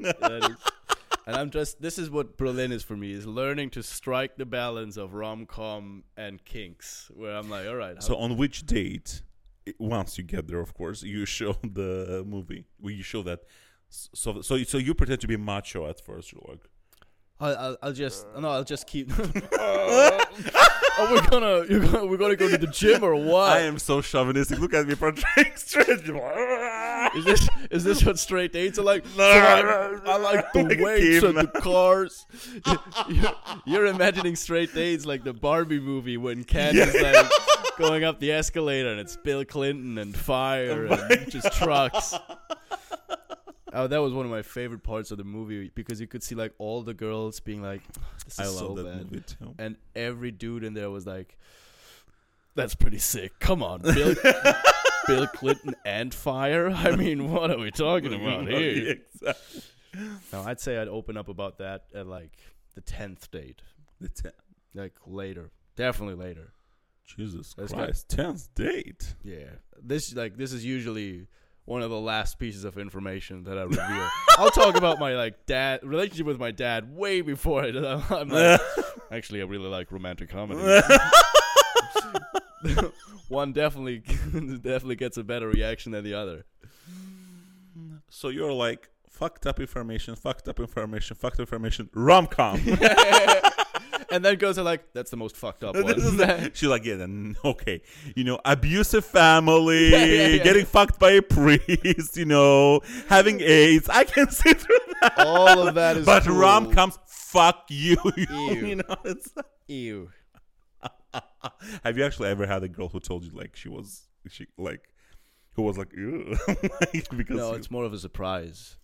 And I'm just this is what Berlin is for me is learning to strike the balance of rom com and kinks. Where I'm like, all right, so, on which date, once you get there, of course, you show the movie. You show that. So, so, so you pretend to be macho at first. You're like, I'll, I'll, I'll just no, I'll just keep. oh, we're gonna, you're gonna we're gonna go to the gym or what? I am so chauvinistic. Look at me portraying straight. Is this is this what straight dates are like? No, So I, I like the Like weights and the cars. You're, you're imagining straight dates like the Barbie movie when Ken is like going up the escalator and it's Bill Clinton and fire oh and just trucks. Oh, that was one of my favorite parts of the movie because you could see like all the girls being like, "This is I love so that bad," movie too. and every dude in there was like, "That's pretty sick." Come on, Bill, Bill Clinton and fire. I mean, what are we talking about here? exactly. No, I'd say I'd open up about that at like the tenth date, The te- like later, definitely later. Jesus That's. Christ, tenth date. Yeah, this like this is usually one of the last pieces of information that I reveal. I'll talk about my like dad relationship with my dad way before I, I'm like, actually I really like romantic comedy. one definitely definitely gets a better reaction than the other. so you're like fucked up information, fucked up information, fucked up information, rom com. And then goes to like that's the most fucked up one. She's like, yeah, then okay, you know, abusive family, Yeah, yeah, yeah. getting fucked by a priest, you know, having AIDS. I can see through that. All of that is but cool. rom coms, fuck you. Ew. you know, it's. Ew. Have you actually ever had a girl who told you like she was she like who was like ew like, because No, it's more of a surprise.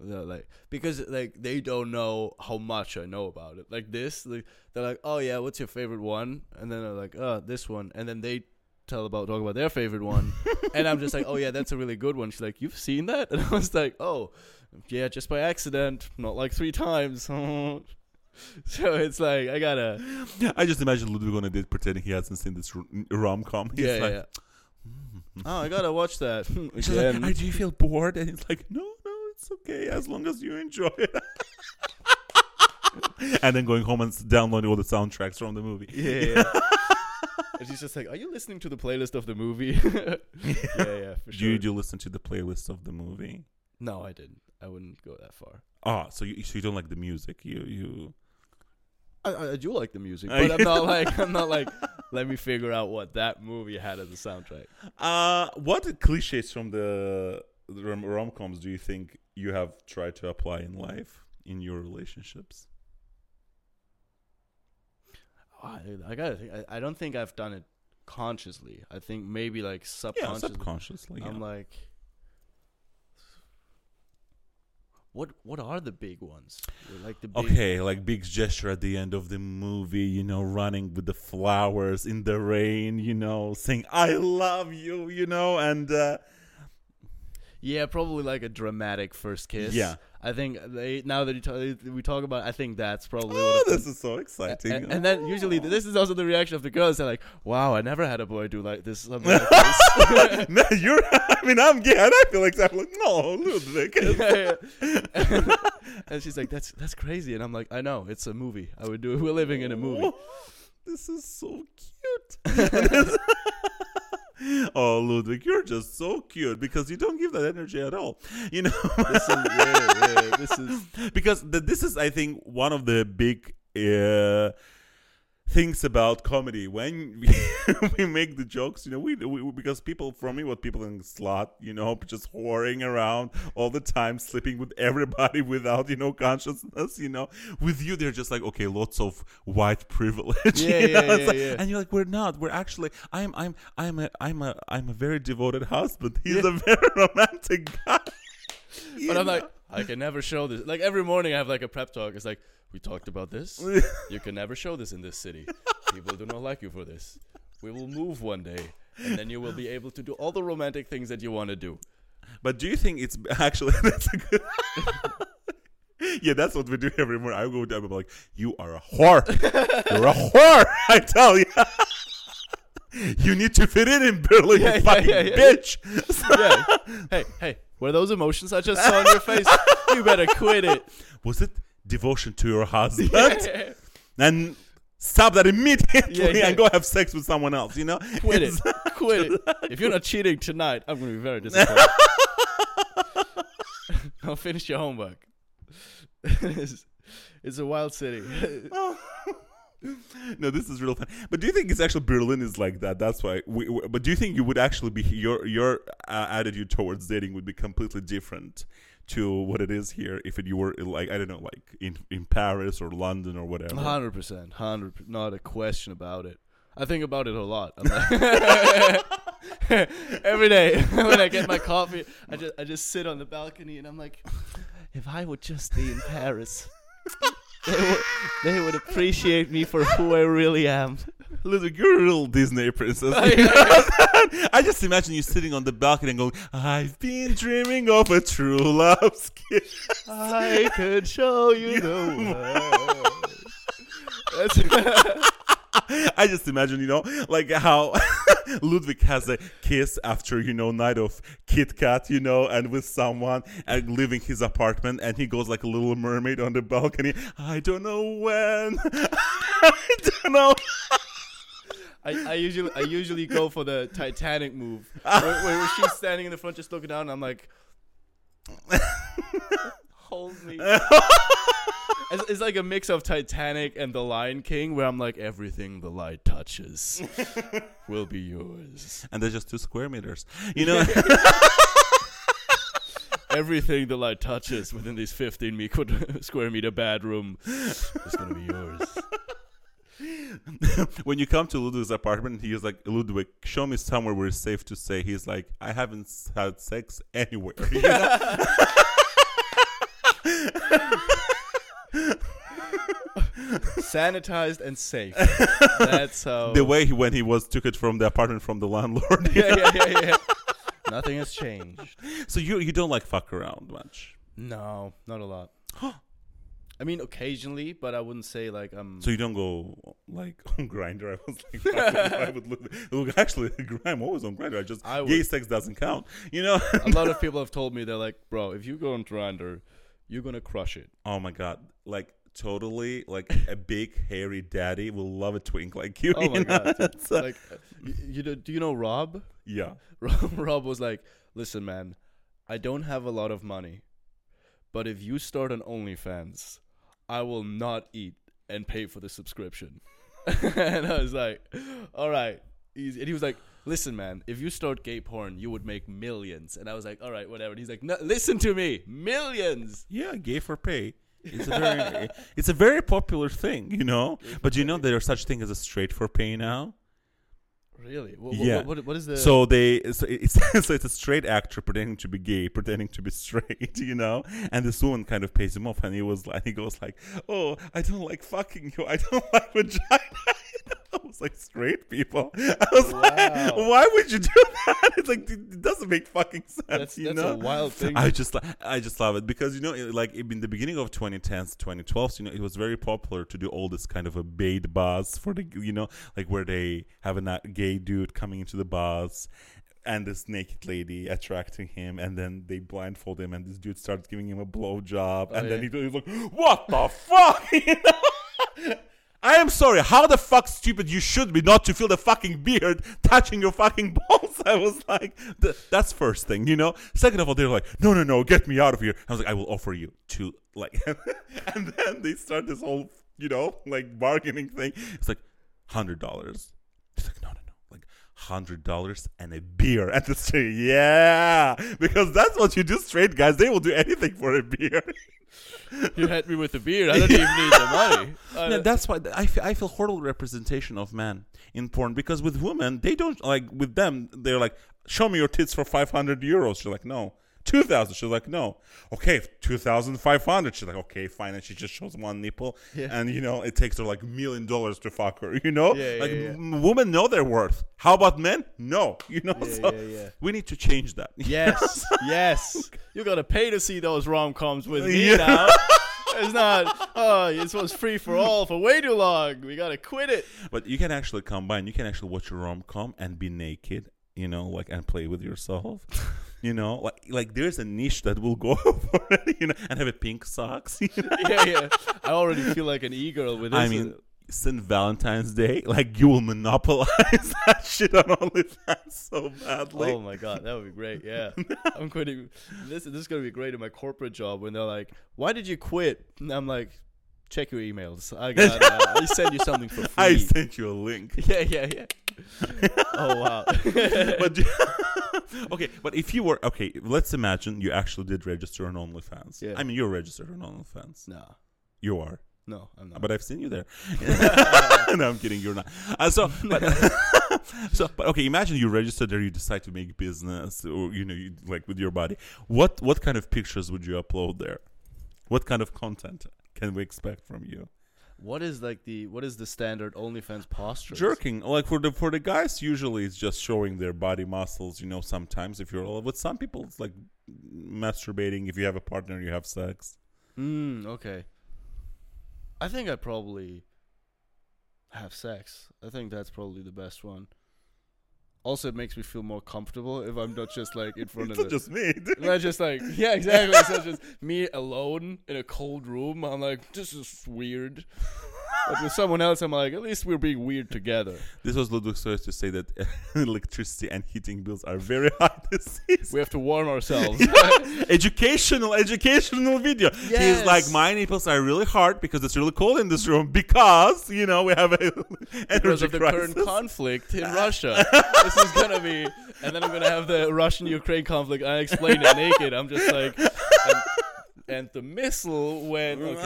They're like because like they don't know how much I know about it. Like this, like, they're like, "Oh yeah, what's your favorite one?" And then they're like, "Oh, this one." And then they tell about talk about their favorite one, and I'm just like, "Oh yeah, that's a really good one." She's like, "You've seen that?" And I was like, "Oh, yeah, just by accident, not like three times." so it's like I gotta, I just imagine Ludwig on a date pretending he hasn't seen this rom com. He's yeah, like, yeah. Oh, I gotta watch that She's like, "Ah, do you feel bored? And he's like, no, it's okay as long as you enjoy it. and then going home and downloading all the soundtracks from the movie. Yeah. And she's just like, "Are you listening to the playlist of the movie?" yeah, yeah, for Do sure. you do you listen to the playlist of the movie? No, I didn't. I wouldn't go that far. Ah, so you so you don't like the music. You you I, I do like the music, but I'm not like I'm not like. Let me figure out what that movie had as a soundtrack. uh what cliches from the rom coms do you think you have tried to apply in life in your relationships? I, I gotta think. I, I don't think I've done it consciously. I think maybe like Yeah, subconsciously. subconsciously. I'm like, what what are the big ones? Like the big, Okay, like big gesture at the end of the movie, you know, running with the flowers in the rain, you know, saying "I love you," you know, and uh, Yeah, probably like a dramatic first kiss. Yeah. I think they now that you talk, we talk about, it, I think that's probably oh, this is so exciting. and, and then usually oh. this is also the reaction of the girls. They're like, "Wow, I never had a boy do like this." Something like this. no, you're. I mean, I'm gay, and I feel exactly like no, Ludwig. Yeah, yeah. and she's like, "That's that's crazy," and I'm like, "I know, it's a movie. I would do it. We're living in a movie." Oh, this is so cute. oh, Ludwig, you're just so cute because you don't give that energy at all. You know, This is yeah, yeah, this is because the, this is, I think, one of the big uh, things about comedy when we, we make the jokes. You know, we, we because people from me, what people in slot, you know, just whoring around all the time, sleeping with everybody without you know consciousness. You know, with you, they're just like okay, lots of white privilege. Yeah, you know? yeah, yeah, like- yeah. And you're like, we're not. We're actually. I'm. I'm. I'm a. I'm a. I'm a very devoted husband. He's Yeah. a very romantic guy. But I'm know? like, I can never show this. Like every morning, I have like a prep talk. It's like we talked about this. You can never show this in this city. People do not like you for this. We will move one day, and then you will be able to do all the romantic things that you want to do. But do you think it's actually that's a good? yeah, that's what we do every morning. I go down. I'm like, you are a whore. You're a whore. I tell you. you need to fit in in Berlin, Yeah, you yeah, fucking yeah, bitch. Yeah. hey, hey, were those emotions I just saw on your face? You better quit it. Was it devotion to your husband? Yeah. And stop that immediately Yeah, yeah. and go have sex with someone else. You know, Quit it. Quit it. If you're not cheating tonight, I'm going to be very disappointed. I'll finish your homework. it's, it's a wild city. no, this is real fun. But do you think it's actually Berlin is like that? That's why. We, we- but do you think you would actually be your your uh, attitude towards dating would be completely different to what it is here if it, you were like I don't know, like in in Paris or London or whatever? Hundred percent, hundred. Not a question about it. I think about it a lot. Every day when I get my coffee, I just I just sit on the balcony and I'm like, if I would just be in Paris, they would, they would appreciate me for who I really am. You're a real Disney princess. I just imagine you sitting on the balcony and going, "I've been dreaming of a true love's kiss." I could show you the world. I just imagine, you know, like how Ludwig has a kiss after, you know, night of Kit Kat, you know, and with someone and leaving his apartment, and he goes like a little mermaid on the balcony. I don't know when. I don't know. I, I usually I usually go for the Titanic move, where, where she's standing in the front just looking down. And I'm like, It's, it's like a mix of Titanic and The Lion King, where I'm like, everything the light touches will be yours. And they're just two square meters, you know. Everything the light touches within these 15 me- square meter bedroom is gonna be yours. when you come to Ludwig's apartment, he is like, Ludwig, show me somewhere where it's safe to say. He's like, I haven't had sex anywhere. You know? Sanitized and safe. That's how. the way he, when he was took it from the apartment from the landlord. yeah, yeah, yeah, yeah. Nothing has changed. So you you don't like fuck around much. No, not a lot. I mean, occasionally, but I wouldn't say like I'm. So you don't go like on Grindr. I was like, I would look, look actually, I'm always on Grindr. I just I gay would- sex doesn't count. You know. a lot of people have told me they're like, bro, if you go on Grindr, you're gonna crush it. oh my god! Like totally like a big hairy daddy will love a twink like you. Oh you my know? god! So- like, uh, you, you know, do you know Rob? yeah. Rob, Rob was like, "Listen, man, I don't have a lot of money, but if you start an OnlyFans, I will not eat and pay for the subscription." and I was like, "All right." Easy. And he was like, "Listen, man, if you start gay porn, you would make millions. And I was like, "All right, whatever." And he's like, no, "Listen to me, millions." Yeah, gay for pay. It's a very it's a very popular thing, you know. But you know there's such thing as a straight for pay now. Really? What, Yeah. What, what, what is the? So they so it's so it's a straight actor pretending to be gay, pretending to be straight, you know. And this woman kind of pays him off, and he was like, he goes like, "Oh, I don't like fucking you. I don't like vagina." I was like, "Straight people." I was like, "Why would you do that?" It's like it doesn't make fucking sense, that's you that's know. a wild thing. I just I just love it because you know it- like in the beginning of 2010s 2012s you know it was very popular to do all this kind of a Bait Bus for the you know like where they have a gay dude coming into the bus and this naked lady attracting him and then they blindfold him and this dude starts giving him a blowjob Oh, and then he, he's like what the fuck you know I am sorry. How the fuck stupid you should be not to feel the fucking beard touching your fucking balls? I was like, th- that's first thing, you know. Second of all, they're like, no, no, no, get me out of here. I was like, I will offer you to like, and then they start this whole, you know, like bargaining thing. It's like hundred dollars. It's like, no, no, hundred dollars and a beer at the street. Yeah, because that's what you do, straight guys. They will do anything for a beer. you had me with a beer. I don't even need the money. Yeah, that's why I feel, I feel horrible representation of men in porn because with women they don't like with them they're like show me your tits for 500 euros You're like no 2000 she's like no okay 2500 she's like okay fine and she just shows one nipple Yeah. and you know it takes her like a million dollars to fuck her you know Yeah, like yeah. m- women know their worth how about men no you know Yeah, so yeah, yeah. we need to change that Yes, yes. You gotta pay to see those rom coms with me now. It's not. Oh, this was free for all for way too long. We gotta quit it. But you can actually combine. You can actually watch a rom com and be naked, you know, like and play with yourself. You know, like like there's a niche that will go for it, you know, and have a pink socks. You know? Yeah, yeah. I already feel like an e girl with this. I mean, uh, since Valentine's Day, like you will monopolize that shit on OnlyFans so badly. Oh my god, that would be great. Yeah, I'm quitting. This this is gonna be great in my corporate job when they're like, "Why did you quit?" And I'm like, "Check your emails. I got. Uh, I send you something for free." I sent you a link. yeah, yeah, yeah. oh wow. but okay, but if you were okay, let's imagine you actually did register on OnlyFans. Yeah. I mean, you're registered on OnlyFans. no, You are. no, I'm not. But I've seen you there. no, I'm kidding. You're not. Uh, so, but, so, but okay. Imagine you register there. You decide to make business, or you know, you, like with your body. What what kind of pictures would you upload there? What kind of content can we expect from you? What is like the what is the standard OnlyFans posture? Jerking, like for the for the guys, usually it's just showing their body muscles. You know, sometimes if you're with some people, it's like masturbating. If you have a partner, you have sex. Mm, okay. I think I probably have sex. I think that's probably the best one. Also, it makes me feel more comfortable if I'm not just like in front of the. just me. Not just like yeah, exactly. It's not just me alone in a cold room. I'm like, this is weird. But with someone else, I'm like, at least we're being weird together. This was Ludwig Soyers to say that electricity and heating bills are very high this season. We have to warm ourselves. educational, educational video. He's like, my nipples are really hard because it's really cold in this room because you know we have a because of the crisis. current conflict in Russia. this is gonna be, and then I'm gonna have the Russian-Ukraine conflict. I explain it naked. I'm just like, and, and the missile went.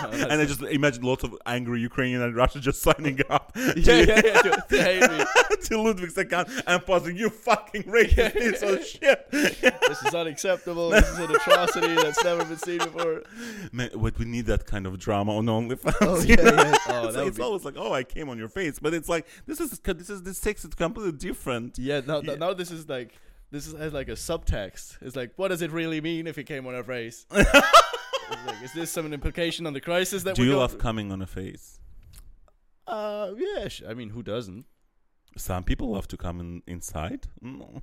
Okay, no, no, and I just imagine lots of angry Ukrainian and Russia just signing up yeah, to, yeah, yeah, to, to hate me. to Ludwig's account and pausing. You fucking racist piece of shit. This is unacceptable. This is an atrocity that's never been seen before. Man, but we need that kind of drama on OnlyFans. Oh, yeah, yeah. Oh, it's like, it's be- always like, oh, I came on your face, but it's like this is this is this takes it completely different. Yeah, now, Yeah. now this is like this is has like a subtext. It's like, what does it really mean if he came on a face? Like, is this some implication on the crisis that Do we you love through? coming on a face? Uh, yeah. sh- I mean, who doesn't? Some people love to come in, inside. No.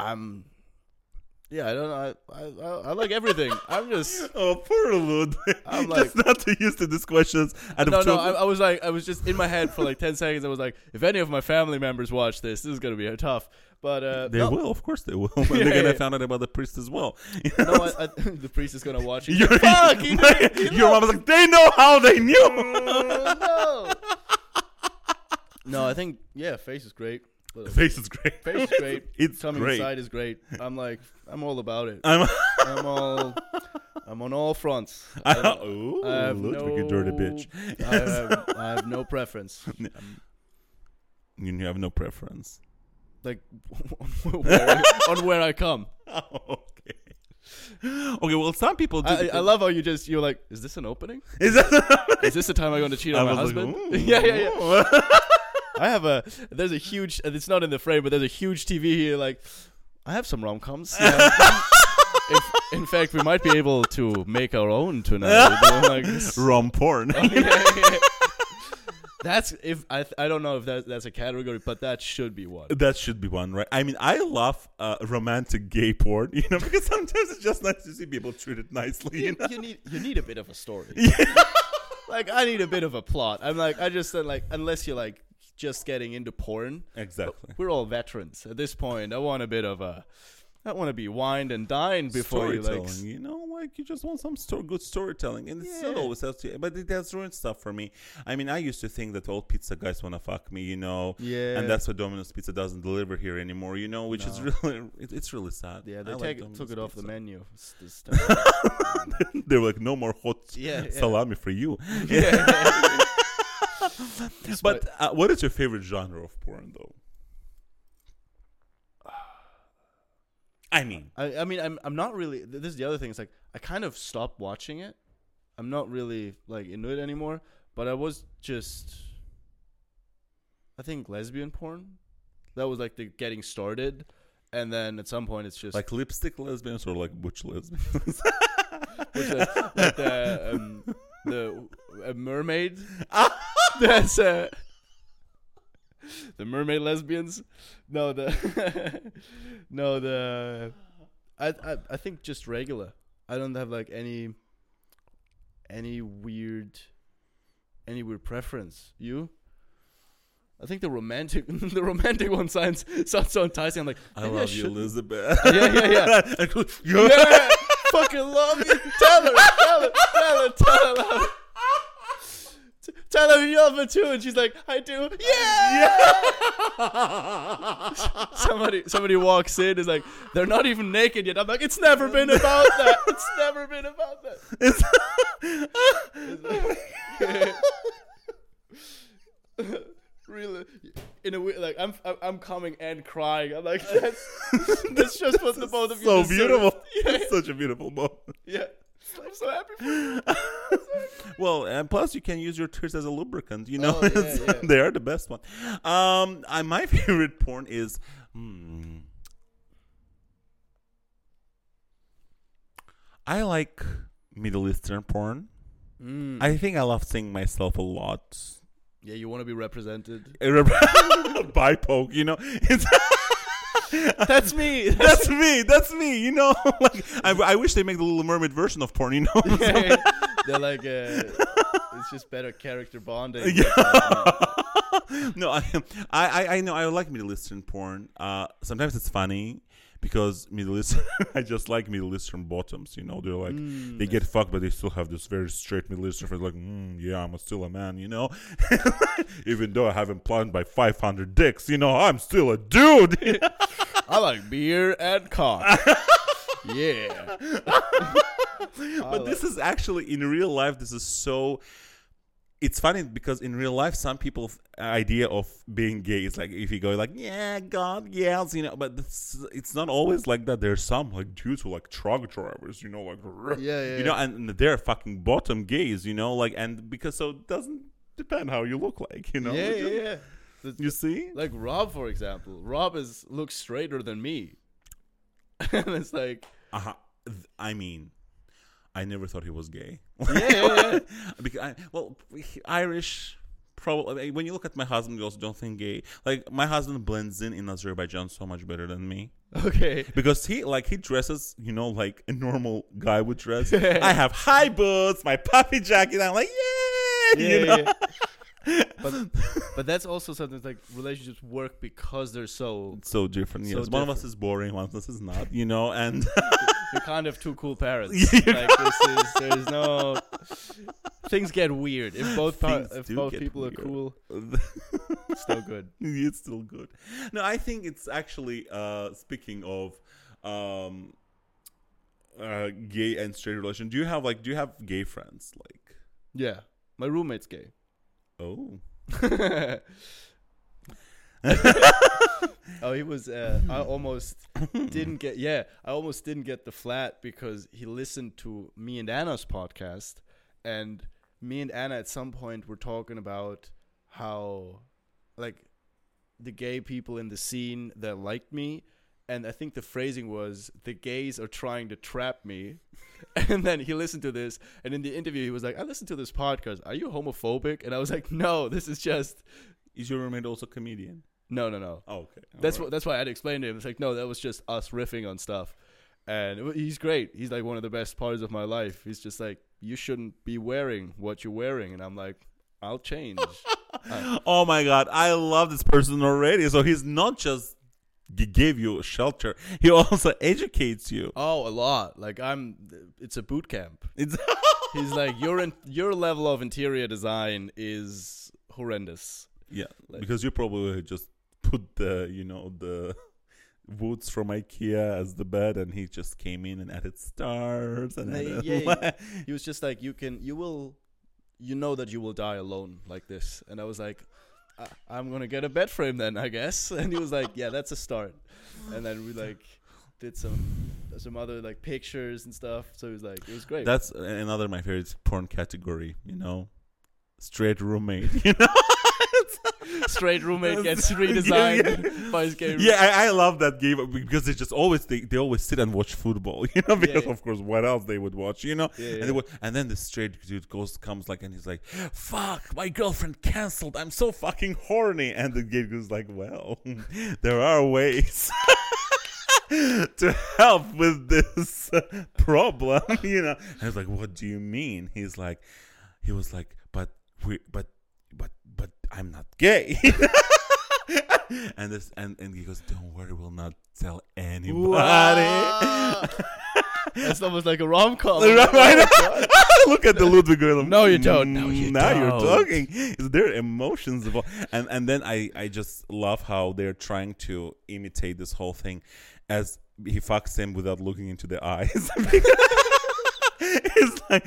I'm Yeah, I don't know. I I, I, like everything. I'm just Oh, poor Ludwig. I'm Just not too used to these questions. Out no no. I, I was like I was just in my head for like ten seconds. I was like, if any of my family members watch this, this is gonna be tough. But uh, they no, will, of course, they will. Yeah, they're gonna yeah. find out about the priest as well. no, I, I, the priest is gonna watch it. Your, Fuck, he my- your mom was like, they know how they knew. no. no, I think yeah, face is great. The face is great. Face is great. It's Coming great. inside is great. I'm like, I'm all about it. I'm. I'm all, I'm on all fronts. I, I, ooh, I have Ludwig, no, you dirty bitch. I have, I have no preference. I'm, You have no preference. like where I, on where I come. okay. Okay. Well, some people do. I, I love how you just you're like, is this an opening? Is that? Is this the time I'm going to cheat on I my was like, husband? yeah, yeah, yeah. I have a there's a huge it's not in the frame, but there's a huge TV here. Like, I have some rom coms. if, in fact, we might be able to make our own tonight. Like, Rom porn. Yeah, yeah. That's if I th- I don't know if that, that's a category, but that should be one. That should be one, right? I mean, I love uh, romantic gay porn, you know, because sometimes it's just nice to see people treated nicely, you You, know. you need you need a bit of a story. like I need a bit of a plot. I'm like I just said like unless you're like just getting into porn, Exactly. we're all veterans at this point. I want a bit of a. I want to be wined and dined before you storytelling, like. you know, like you just want some good storytelling, and it's not always has to. But it has ruined stuff for me. I mean, I used to think that all pizza guys want to fuck me, you know, Yeah. and that's what Domino's Pizza doesn't deliver here anymore, you know, which is really, it, it's really sad. Yeah, they take, Domino's took it off the menu. It's this time. they were like, no more hot Yeah, yeah. salami for you. yeah. But uh, what is your favorite genre of porn, though? I mean, I, I mean, I'm I'm not really. This is the other thing. It's like I kind of stopped watching it. I'm not really like into it anymore. But I was just, I think lesbian porn. That was like the getting started, and then at some point it's just like lipstick lesbians or like butch lesbians? What's that? like the um, the a mermaid. That's it. the mermaid lesbians. No, the no the. I, I I think just regular. I don't have like any any weird any weird preference. You? I think the romantic the romantic one sounds sounds so enticing. I'm like, I maybe love you, Elizabeth. Yeah, yeah, yeah. yeah. yeah, fucking love you. Tell her, tell her, tell her, tell her. Tell her you love her too, and she's like, "I do." Yeah. somebody, somebody walks in, is like, "They're not even naked yet." I'm like, "It's never been about that. It's never been about that." It's really, in a way, like I'm, I'm, I'm coming and crying. I'm like, that's, that's just what the both of you. so deserve. beautiful. Yeah, Such a beautiful moment. yeah. I'm so happy for you. Well, and plus you can use your tears as a lubricant. You know, Oh, yeah, yeah. they are the best one. Um, I, my favorite porn is. Hmm, I like Middle Eastern porn. Mm. I think I love seeing myself a lot. yeah, you want to be represented. By poke, you know. It's That's me. that's me. That's me. You know, like I, I wish they make the Little Mermaid version of porn. You know, Yeah, They're like, uh, it's just better character bonding. no, I, I, I know I like Middle Eastern porn. Uh, sometimes it's funny because Middle Eastern. I just like Middle Eastern bottoms. You know, they're like Mm, they get fucked, but they still have this very straight Middle Eastern. Like, mm, yeah, I'm still a man. You know, even though I haven't planned by 500 dicks, you know, I'm still a dude. I like beer and cock. yeah. but this is actually in real life. This is so. It's funny because in real life, some people's idea of being gay is like if you go like, yeah, God, yes, you know. But it's not always like that. There's some like dudes who like truck drivers, you know, like Yeah, yeah. you know, and they're fucking bottom gays, you know, like and because so it doesn't depend how you look like, you know. yeah, It yeah, yeah. The- You see? Like Rob, for example. Rob is looks straighter than me. and it's like, Uh-huh. I mean, I never thought he was gay. yeah, yeah, yeah. because I, well, Irish probably when you look at my husband, you also don't think gay. Like my husband blends in in Azerbaijan so much better than me Okay. because he like he dresses, you know, like a normal guy would dress. I have high boots, my puffy jacket. I'm like, yeah, Yeah, you know. yeah. but but that's also something like relationships work because they're so So different. So Yes, one of us is boring, one of us is not. You know, and you kind of two cool parents. Like this is there's no things get weird if both par- if both people weird. are cool. Still good. it's still good. No, I think it's actually uh speaking of um uh gay and straight relation. Do you have like do you have gay friends like Yeah, my roommate's gay. Oh oh, he was. Uh, I almost didn't get. Yeah, I almost didn't get the flat because he listened to me and Anna's podcast, and me and Anna at some point were talking about how, like, the gay people in the scene that liked me. And I think the phrasing was the gays are trying to trap me. And then he listened to this, and in the interview, he was like, I listened to this podcast. Are you homophobic? And I was like, No, this is just. is your roommate also comedian? No, no, no. Oh, okay. That's Alright. what. That's why I had to to him. It's like, no, that was just us riffing on stuff, and it he's great. He's like one of the best parts of my life. He's just like, you shouldn't be wearing what you're wearing, and I'm like, I'll change. Oh my god, I love this person already. So he's not just g- gave you a shelter; he also educates you. oh, a lot. Like I'm. It's a boot camp. It's He's like, your in, your level of interior design is horrendous. yeah, Like- because you probably just put the you know the woods from IKEA as the bed, and he just came in and added stars and Yeah, yeah, He was just like, you can, you will, you know that you will die alone like this, and I was like. I'm gonna get a bed frame then, I guess. And he was like, "Yeah, that's a start." And then we like did some some other like pictures and stuff. So it was like, it was great. That's another my favorite porn category. You know, straight roommate. You know. Straight roommate gets redesigned yeah. by his game. Yeah, I, I love that game because they just always they, they always sit and watch football, you know, because yeah. of course what else they would watch, you know. Yeah, And, yeah. they would, and then the straight dude goes comes like and he's like, "Fuck, my girlfriend canceled. I'm so fucking horny." And the gay goes like, "Well, there are ways." to help with this problem, you know. And I was like, "What do you mean?" He's like, he was like, "But we, but, but, but I'm not gay." and this, and and he goes, "Don't worry, we'll not tell anybody." Wow. That's almost like a rom com. Right? Look at the Ludwig going, No, you don't. No, you now you're talking. Is there emotions involved? And and then I I just love how they're trying to imitate this whole thing, as he fucks him without looking into the eyes. It's like,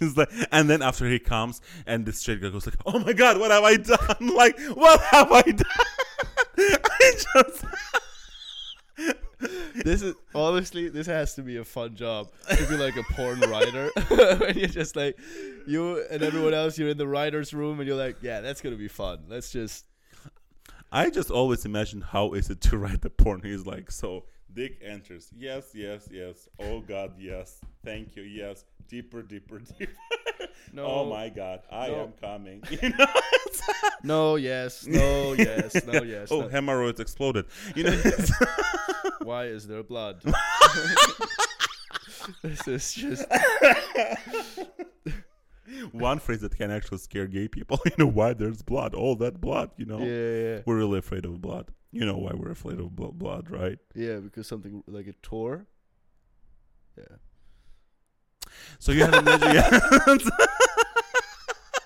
it's like, and then after he comes, and the straight guy goes like, "Oh my god, what have I done? Like, what have I done?" I just, This is honestly, this has to be a fun job to be like a porn writer. when you're just like you and everyone else, you're in the writers' room, and you're like, yeah, that's gonna be fun. Let's just I just always imagine how is it to write the porn. He's like, so Dick enters. Yes, yes, yes. Oh God, yes. Thank you. Yes. Deeper, deeper, deeper. No. Oh my God, I No. am coming. You know. no, yes, no, yes, no, yes. oh, no. hemorrhoids exploded. You know. Why is there blood? this is just One phrase that can actually scare gay people. You know why there's blood? All that blood. You know. yeah, yeah, We're really afraid of blood. You know why we're afraid of blo- blood, right? yeah, because something like it tore. Yeah. So you had a magic.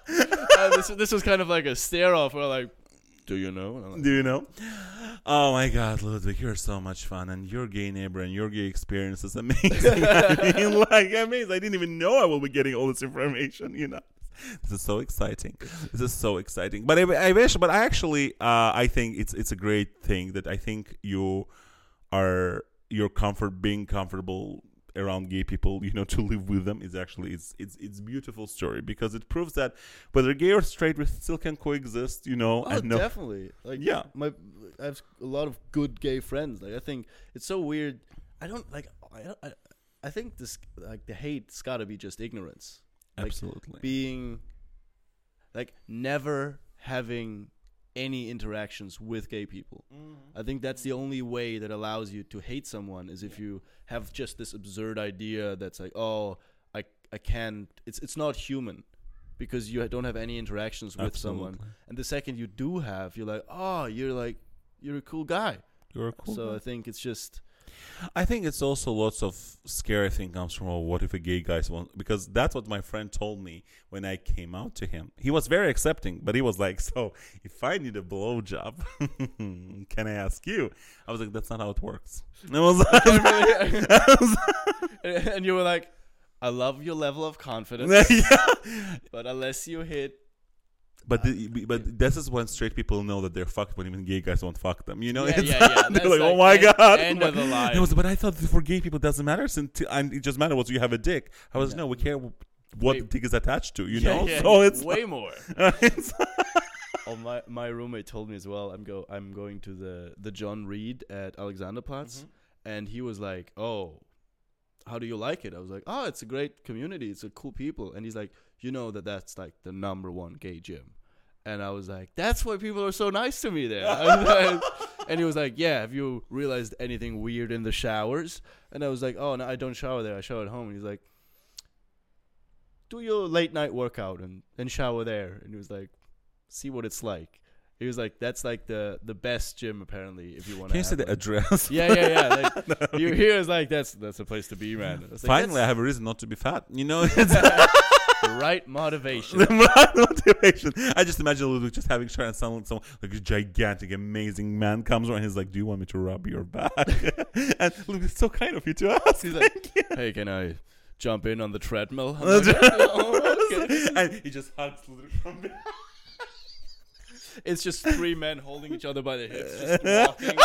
Uh, this this was kind of like a stare off. We're like, do you know? Like, Do you know? Oh my God, Ludwig, you're so much fun, and your gay neighbor and your gay experience is amazing. I mean, like amazing. I didn't even know I will be getting all this information. You know, this is so exciting. This is so exciting. But I, I wish, but I actually, uh, I think it's it's a great thing that I think you are your comfort being comfortable around gay people you know to live with them is actually it's it's it's beautiful story because it proves that whether gay or straight we still can coexist you know Oh, and no definitely. Like, Yeah. my I have a lot of good gay friends. Like, I think it's so weird. I don't like. I don't, I, I think this like the hate's got to be just ignorance. Like, absolutely being like never having any interactions with gay people. Mm-hmm. I think that's the only way that allows you to hate someone is if you have just this absurd idea that's like, oh, I I can't. It's it's not human because you don't have any interactions with someone. Absolutely. And the second you do have, you're like, oh, you're like you're a cool guy. You're a cool. so guy. I think it's just I think it's also lots of scary thing comes from oh, what if a gay guy want because that's what my friend told me when I came out to him. He was very accepting, but he was like, "So if I need a blowjob, can I ask you?" I was like, "That's not how it works." And was and you were like, I love your level of confidence, yeah. but unless you hit But the, but this is when straight people know that they're fucked when even gay guys won't fuck them. You know, Yeah, It's- yeah, yeah. they're like, "Oh my end- god!" end of the line. But I thought for gay people it doesn't matter since and it just matters what you have a dick. I was no, we care what Wait. the dick is attached to. You Yeah, know, yeah, so it's way more. it's Oh, my my roommate told me as well. I'm go I'm going to the the John Reed at Alexanderplatz, Mm-hmm. and he was like, "Oh, how do you like it?" I was like, "Oh, it's a great community. It's a cool people." And he's like, "You know that that's like the number one gay gym." And I was like, "That's why people are so nice to me there." Like- and he was like, "Yeah, have you realized anything weird in the showers?" And I was like, "Oh, no, I don't shower there. I shower at home." And he's like, "Do your late night workout and and shower there." And he was like, "See what it's like." He was like, "That's like the the best gym apparently if you want to." Can you say the address? Yeah, yeah, yeah. Like, you hear is like that's that's a place to be, man. I like, Finally, I have a reason not to be fat. You know, it's the right motivation. the right motivation. I just imagine Ludwig just having to sound someone like a gigantic, amazing man comes around. He's like, "Do you want me to rub your back?" and Ludwig, it's so kind of you to ask. He's like, "Hey, can I jump in on the treadmill?" Like, "Oh, okay." and he just hugs Ludwig from behind. It's just three men holding each other by the hips, just walking.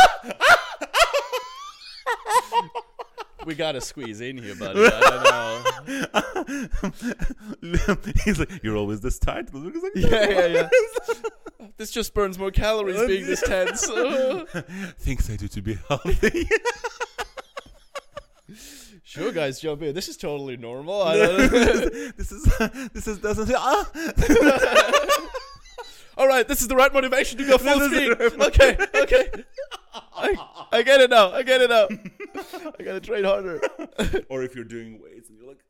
we gotta squeeze in here, buddy. I don't know. He's like, "You're always this tight." Like, Yeah, yeah, yeah. This just burns more calories being this tense. Things I do to be healthy. sure, guys, jump in. This is totally normal. I don't know. this is this is doesn't ah. All right, this is the right motivation to go full speed. Okay, okay. I, I get it now. I get it now. I gotta train harder. or if you're doing weights and you're like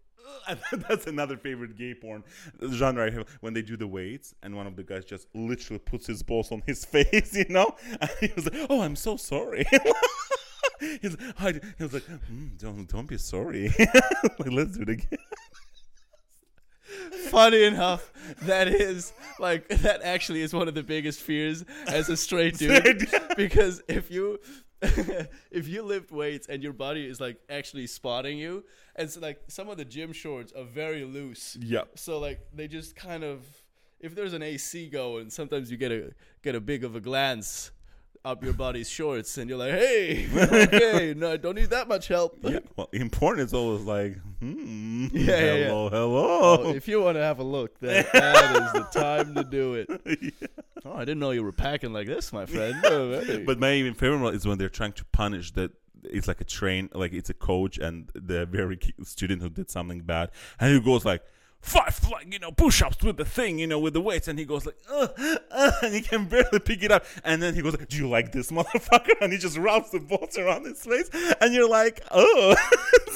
that's another favorite gay porn genre I have when they do the weights and one of the guys just literally puts his balls on his face you know and he was like oh i'm so sorry He's, he was like, mm, "Don't, don't be sorry. like, let's do it again." Funny enough, that is like that actually is one of the biggest fears as a straight dude. because if you if you lift weights and your body is like actually spotting you, and so like some of the gym shorts are very loose. Yeah. So like they just kind of if there's an AC going, sometimes you get a get a big of a glance up your body's shorts, and you're like, hey, okay, no, I don't need that much help. Yeah. Well, in porn, it's always like, hmm, Yeah, yeah, yeah. hello, hello. Oh, if you want to have a look, that, that is the time to do it. Oh, I didn't know you were packing like this, my friend. Oh, hey. But my even favorite one is when they're trying to punish that it's like a train, like it's a coach and the very student who did something bad, and he goes like five, like you know, push-ups with the thing, you know, with the weights, and he goes like, uh, uh, and he can barely pick it up, and then he goes, like, "Do you like this motherfucker?" And he just rubs the balls around his face, and you're like, "Oh."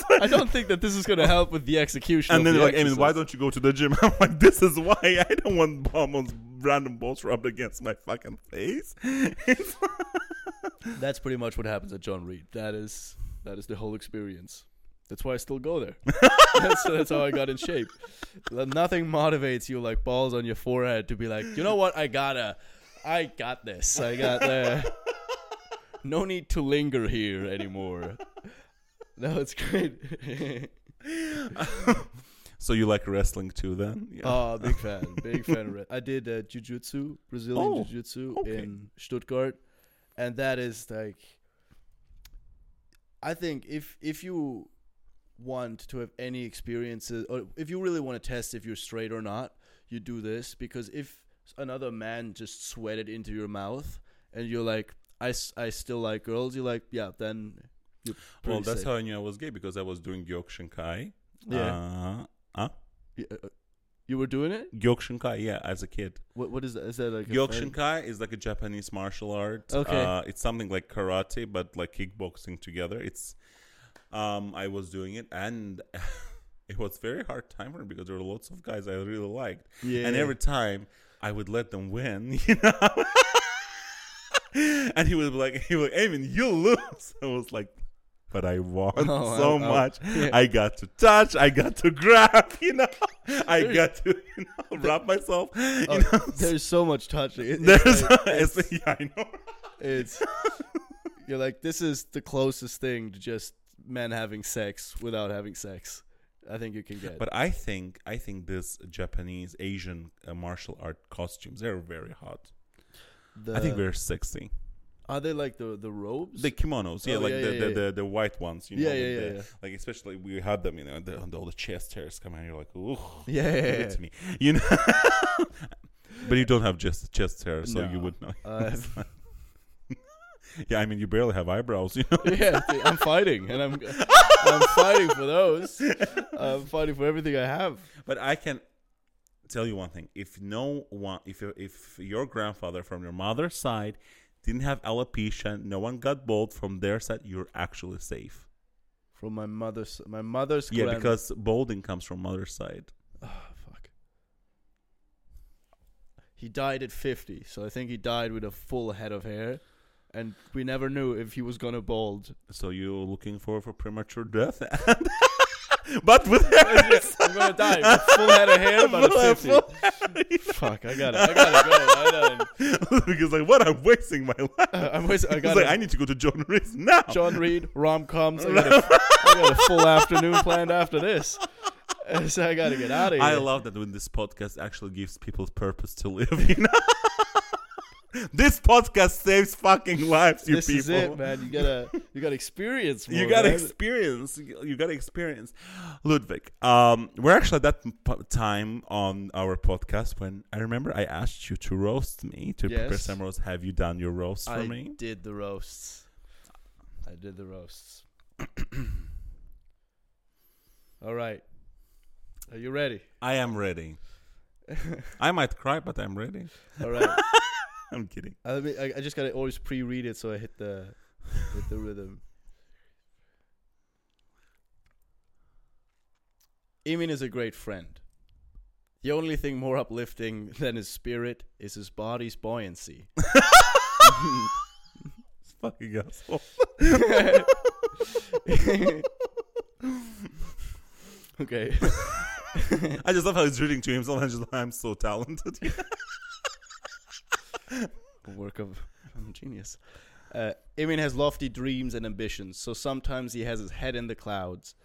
Like- I don't think that this is going to help with the execution. and then the they're like, Emin, why don't you go to the gym? I'm like, this is why I don't want almost random balls rubbed against my fucking face. That's pretty much what happens at John Reed. That is that is the whole experience. That's why I still go there. that's, that's how I got in shape. Nothing motivates you like balls on your forehead to be like, you know what? I gotta, I got this. I got the. No need to linger here anymore. No, it's great. so you like wrestling too, then? Yeah. Oh, big fan, big fan of it. I did uh, jujitsu, Brazilian Oh, jiu-jitsu okay. in Stuttgart, and that is like, I think if if you want to have any experiences, or if you really want to test if you're straight or not, you do this because if another man just sweated into your mouth and you're like, i, I still like girls, you're like, yeah, then you're well, that's safe. how I knew I was gay because I was doing Kyokushinkai. Yeah. Uh, huh? Yeah, uh, You were doing it. Kyokushinkai, yeah, as a kid. What what is that? Is that like a Kyokushinkai is like a Japanese martial art. Okay. Uh, it's something like karate, but like kickboxing together. It's, um, I was doing it, and it was very hard time for me because there were lots of guys I really liked, Yeah. and every time I would let them win, you know. and he would be like, he would, Emin, you lose. I was like, but I won Oh, so I- I- much. yeah. I got to touch, I got to grab, you know, I got to, you know, wrap myself. You Oh, know, there's so much touching. It- there's, it's, it's, yeah, I know. it's you're like this is the closest thing to just men having sex without having sex. I think you can get. But I think I think this Japanese Asian uh, martial art costumes they're very hot. the, I think they're sexy. are they like the the robes? The kimonos, yeah, Oh, like yeah, the, yeah, the, yeah. the the white ones, you know, yeah, yeah, the- yeah. like especially we had them, you know, the, and all the chest hairs come out, you're like, ooh, yeah, yeah, give yeah, it to me, you know. but you don't have just chest hair, so you would know. Yeah, I mean, you barely have eyebrows, you know. yeah, I'm fighting, and I'm I'm fighting for those. I'm fighting for everything I have. But I can tell you one thing: if no one, if if your grandfather from your mother's side didn't have alopecia, no one got bald from their side, you're actually safe. From my mother's my mother's Yeah, grand- because balding comes from mother's side. oh, fuck. He died at 50, so I think he died with a full head of hair, and we never knew if he was gonna bald. So you're looking for for premature death, but with hairs. I'm gonna die with full head of hair, but at 50. Full- Fuck, I got it. I gotta go. I gotta, because like, what? I'm wasting my life. I'm wasting. I He's got like, I need to go to John Reed now. John Reed rom coms. I, got got a full afternoon planned after this, Uh, so I gotta get out of here. I love that when this podcast actually gives people purpose to live. You know, this podcast saves fucking lives. You this people, is it, man. You gotta, you gotta experience. More, You gotta man. experience. You gotta experience. Ludwig, um, we're actually at that time on our podcast when I remember I asked you to roast me to prepare some roast. Have you done your roast for I me? I did the roasts. I did the roasts. All right. Are you ready? I am ready. I might cry, but I'm ready. All right. I'm kidding. I, mean, I, I just gotta always pre-read it so I hit the hit the rhythm. Emin is a great friend. The only thing more uplifting than his spirit is his body's buoyancy. Fucking asshole. okay. I just love how he's reading to himself. and just I'm so talented. work of genius. Uh, Emin has lofty dreams and ambitions, so sometimes he has his head in the clouds.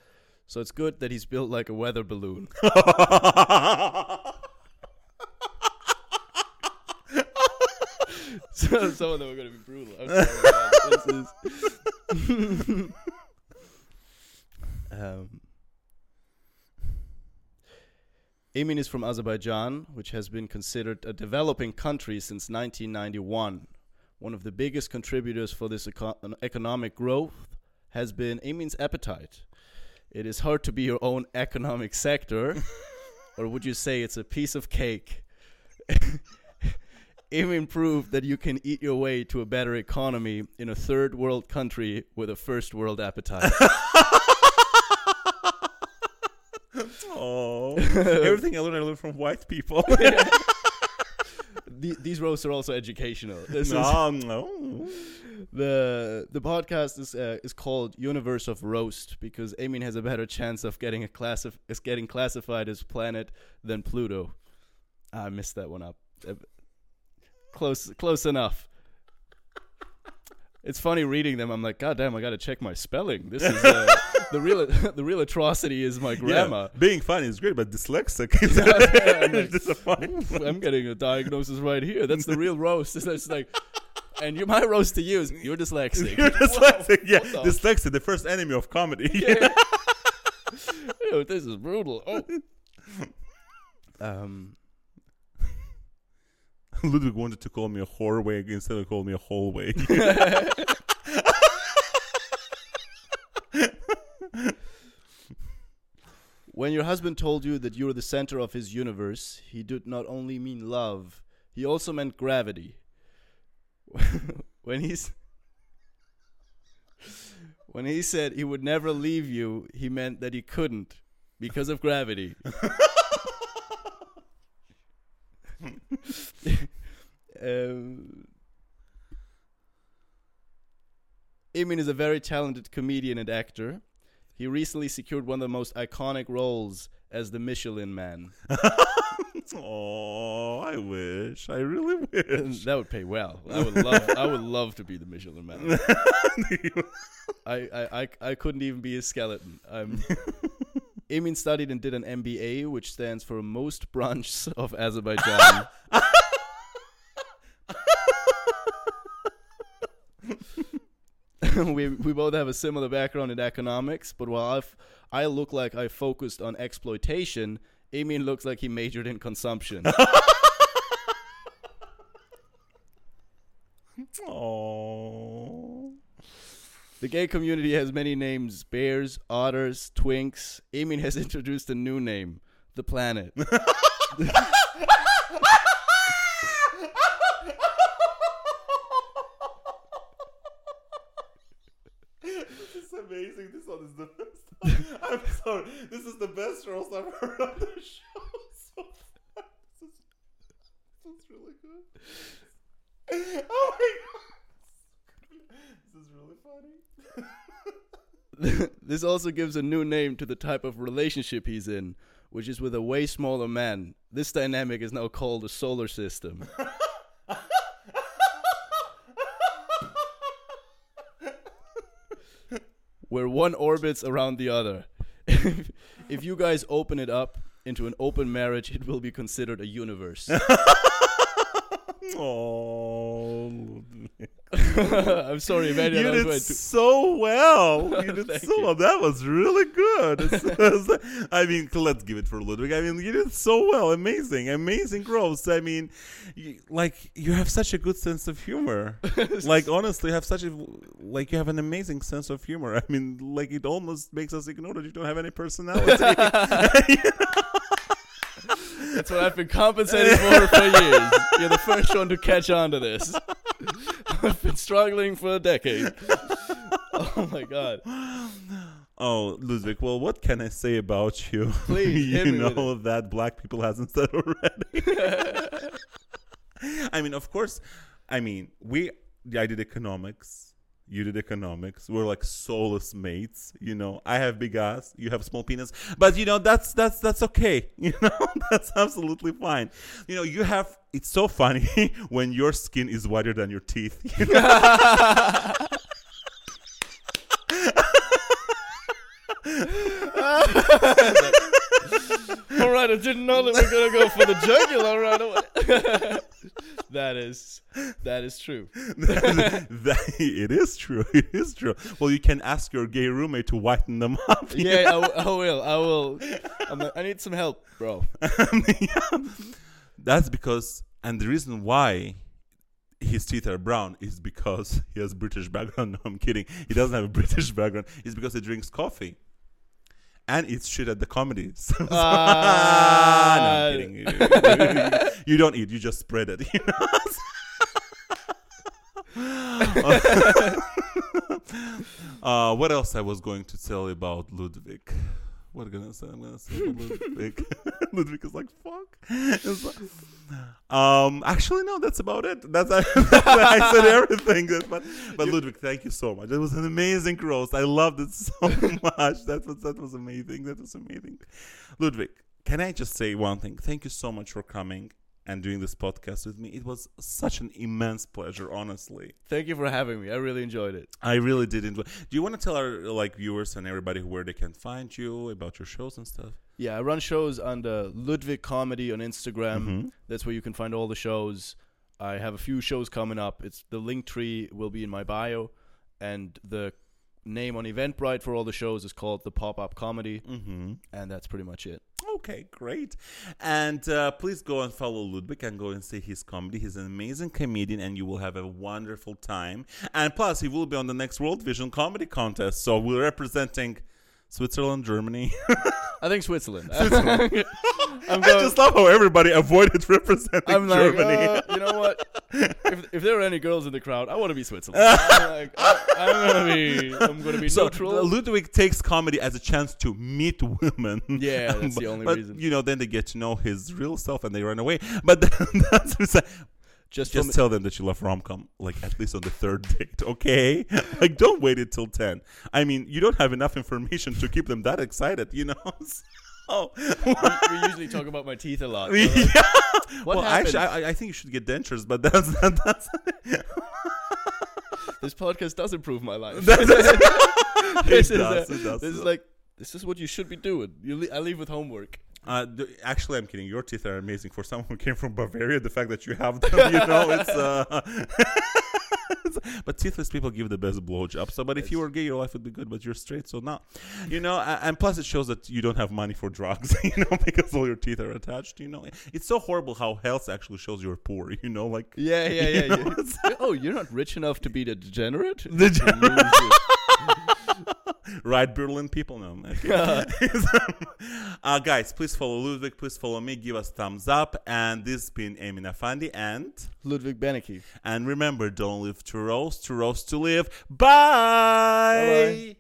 So it's good that he's built like a weather balloon. so some of them are going to be brutal. I'm sorry. This is- um, Emin is from Azerbaijan, which has been considered a developing country since 1991. One of the biggest contributors for this eco- economic growth has been Emin's appetite. It is hard to be your own economic sector, or would you say it's a piece of cake? Emin proved that you can eat your way to a better economy in a third world country with a first world appetite. oh, everything I learned, I learned from white people. The- these roasts are also educational. This is no, no. the the podcast is uh, is called Universe of Roast because Emin has a better chance of getting a class of is getting classified as planet than Pluto. I missed that one up. Uh, close close enough. It's funny reading them. I'm like, God damn, I gotta check my spelling. This is uh, the real the real atrocity is my grammar. Yeah, being funny is great, but dyslexic is I'm like. I'm getting a diagnosis right here. That's the real roast. It's like, and you my roast to you is you're dyslexic. You're dyslexic. yeah, what the- dyslexic, the first enemy of comedy. Ew, this is brutal. Oh. Um, Ludwig wanted to call me a whorewig instead of calling me a hallway. When your husband told you that you were the center of his universe, he did not only mean love, he also meant gravity. when he's when he said he would never leave you, he meant that he couldn't because of gravity. um, Emin is a very talented comedian and actor. He recently secured one of the most iconic roles as the Michelin Man. oh, I wish. I really wish. that would pay well. I would love. I would love to be the Michelin Man. I, I, I, I couldn't even be a skeleton. Um, Emin studied and did an MBA, which stands for Most Branches of Azerbaijan. we we both have a similar background in economics, but while I've, I look like I focused on exploitation, Emin looks like he majored in consumption. Oh. the gay community has many names: bears, otters, twinks. Emin has introduced a new name: the planet. this is amazing. This one is the best. I'm sorry. This is the best roast I've heard on the show so far. This is, this is really good. Oh my god. This is really funny. this also gives a new name to the type of relationship he's in, which is with a way smaller man. This dynamic is now called a solar system. Where one orbits around the other. if you guys open it up into an open marriage, it will be considered a universe. Oh, I'm sorry, Emmanuel. you did to- so well. You did so you. well. That was really good. I mean, let's give it for Ludwig. I mean, you did so well. Amazing, amazing growth. I mean, you, like you have such a good sense of humor. like honestly, you have such a like you have an amazing sense of humor. I mean, like it almost makes us ignore that you don't have any personality. That's what I've been compensating for for years. You're the first one to catch on to this. I've been struggling for a decade. Oh my god. Oh, Ludwig, well, what can I say about you? Please, you hit me with know that black people hasn't said already. I mean, of course, I mean, we, I did economics. You did economics. We're like soulless mates, you know. I have big ass, you have small penis, but you know that's that's that's okay. You know that's absolutely fine. You know you have. It's so funny when your skin is whiter than your teeth. You know? Right, I didn't know that we are gonna go for the jugular right away. that is that is true. that, that- it is true. It is true. Well, you can ask your gay roommate to whiten them up. Yeah, I, w- I will. I will. I'm like, I need some help, bro. Yeah. That's because, and the reason why his teeth are brown is because he has British background. No, I'm kidding. He doesn't have a British background. It's because he drinks coffee. And eats shit at the comedies. no, Ah. I'm kidding. You, you don't eat. You just spread it. You know? uh, what else I was going to tell you about Ludwig? What am I gonna say? I'm gonna say Ludwig. Ludwig is like fuck. It's like- um, actually, no, that's about it. That's I, said everything. But but Ludwig, thank you so much. It was an amazing roast. I loved it so much. That was that was amazing. That was amazing. Ludwig, can I just say one thing? Thank you so much for coming and doing this podcast with me. It was such an immense pleasure, honestly. Thank you for having me. I really enjoyed it. I really did enjoy. Do you want to tell our like viewers and everybody where they can find you about your shows and stuff? Yeah, I run shows under Ludwig Comedy on Instagram. Mhm. That's where you can find all the shows. I have a few shows coming up. It's the link tree will be in my bio, and the name on Eventbrite for all the shows is called the Pop Up Comedy, Mm-hmm. and that's pretty much it. Okay, great. And uh, please go and follow Ludwig and go and see his comedy. He's an amazing comedian, and you will have a wonderful time. And plus, he will be on the next World Vision Comedy Contest. So we're representing Switzerland, Germany. I think Switzerland. I'm I just love how everybody avoided representing I'm like, Germany. uh, you know what? If, if there are any girls in the crowd, I want to be Switzerland. I'm like, I, am gonna be, I'm gonna be so neutral. Ludwig takes comedy as a chance to meet women. Yeah, that's but, the only but, reason. You know, then they get to know his real self and they run away. But that's beside- just just tell them that you love rom com, like at least on the third date, okay? like don't wait until ten. I mean, you don't have enough information to keep them that excited, you know. So, we, we usually talk about my teeth a lot. so, yeah. like, what well, happened? actually, I, I think you should get dentures, but that's that, that's this podcast does improve my life. That's- this, It is does, a- it does. this is like this is what you should be doing. You le- I leave with homework. Uh, th- actually, I'm kidding. Your teeth are amazing for someone who came from Bavaria. The fact that you have them, you know, it's. Uh, but teethless people give the best blowjob. So, but if you were gay, your life would be good. But you're straight, so not. You know, and plus it shows that you don't have money for drugs. You know, because all your teeth are attached. You know, it's so horrible how health actually shows you're poor. You know, like. Yeah, yeah, you yeah. know, yeah. oh, you're not rich enough to be the degenerate. The right Berlin people? No okay. uh, guys please follow Ludwig please follow me give us thumbs up and this has been Emin Afandi and Ludwig Benecke. and remember don't live to roast to roast to live. Bye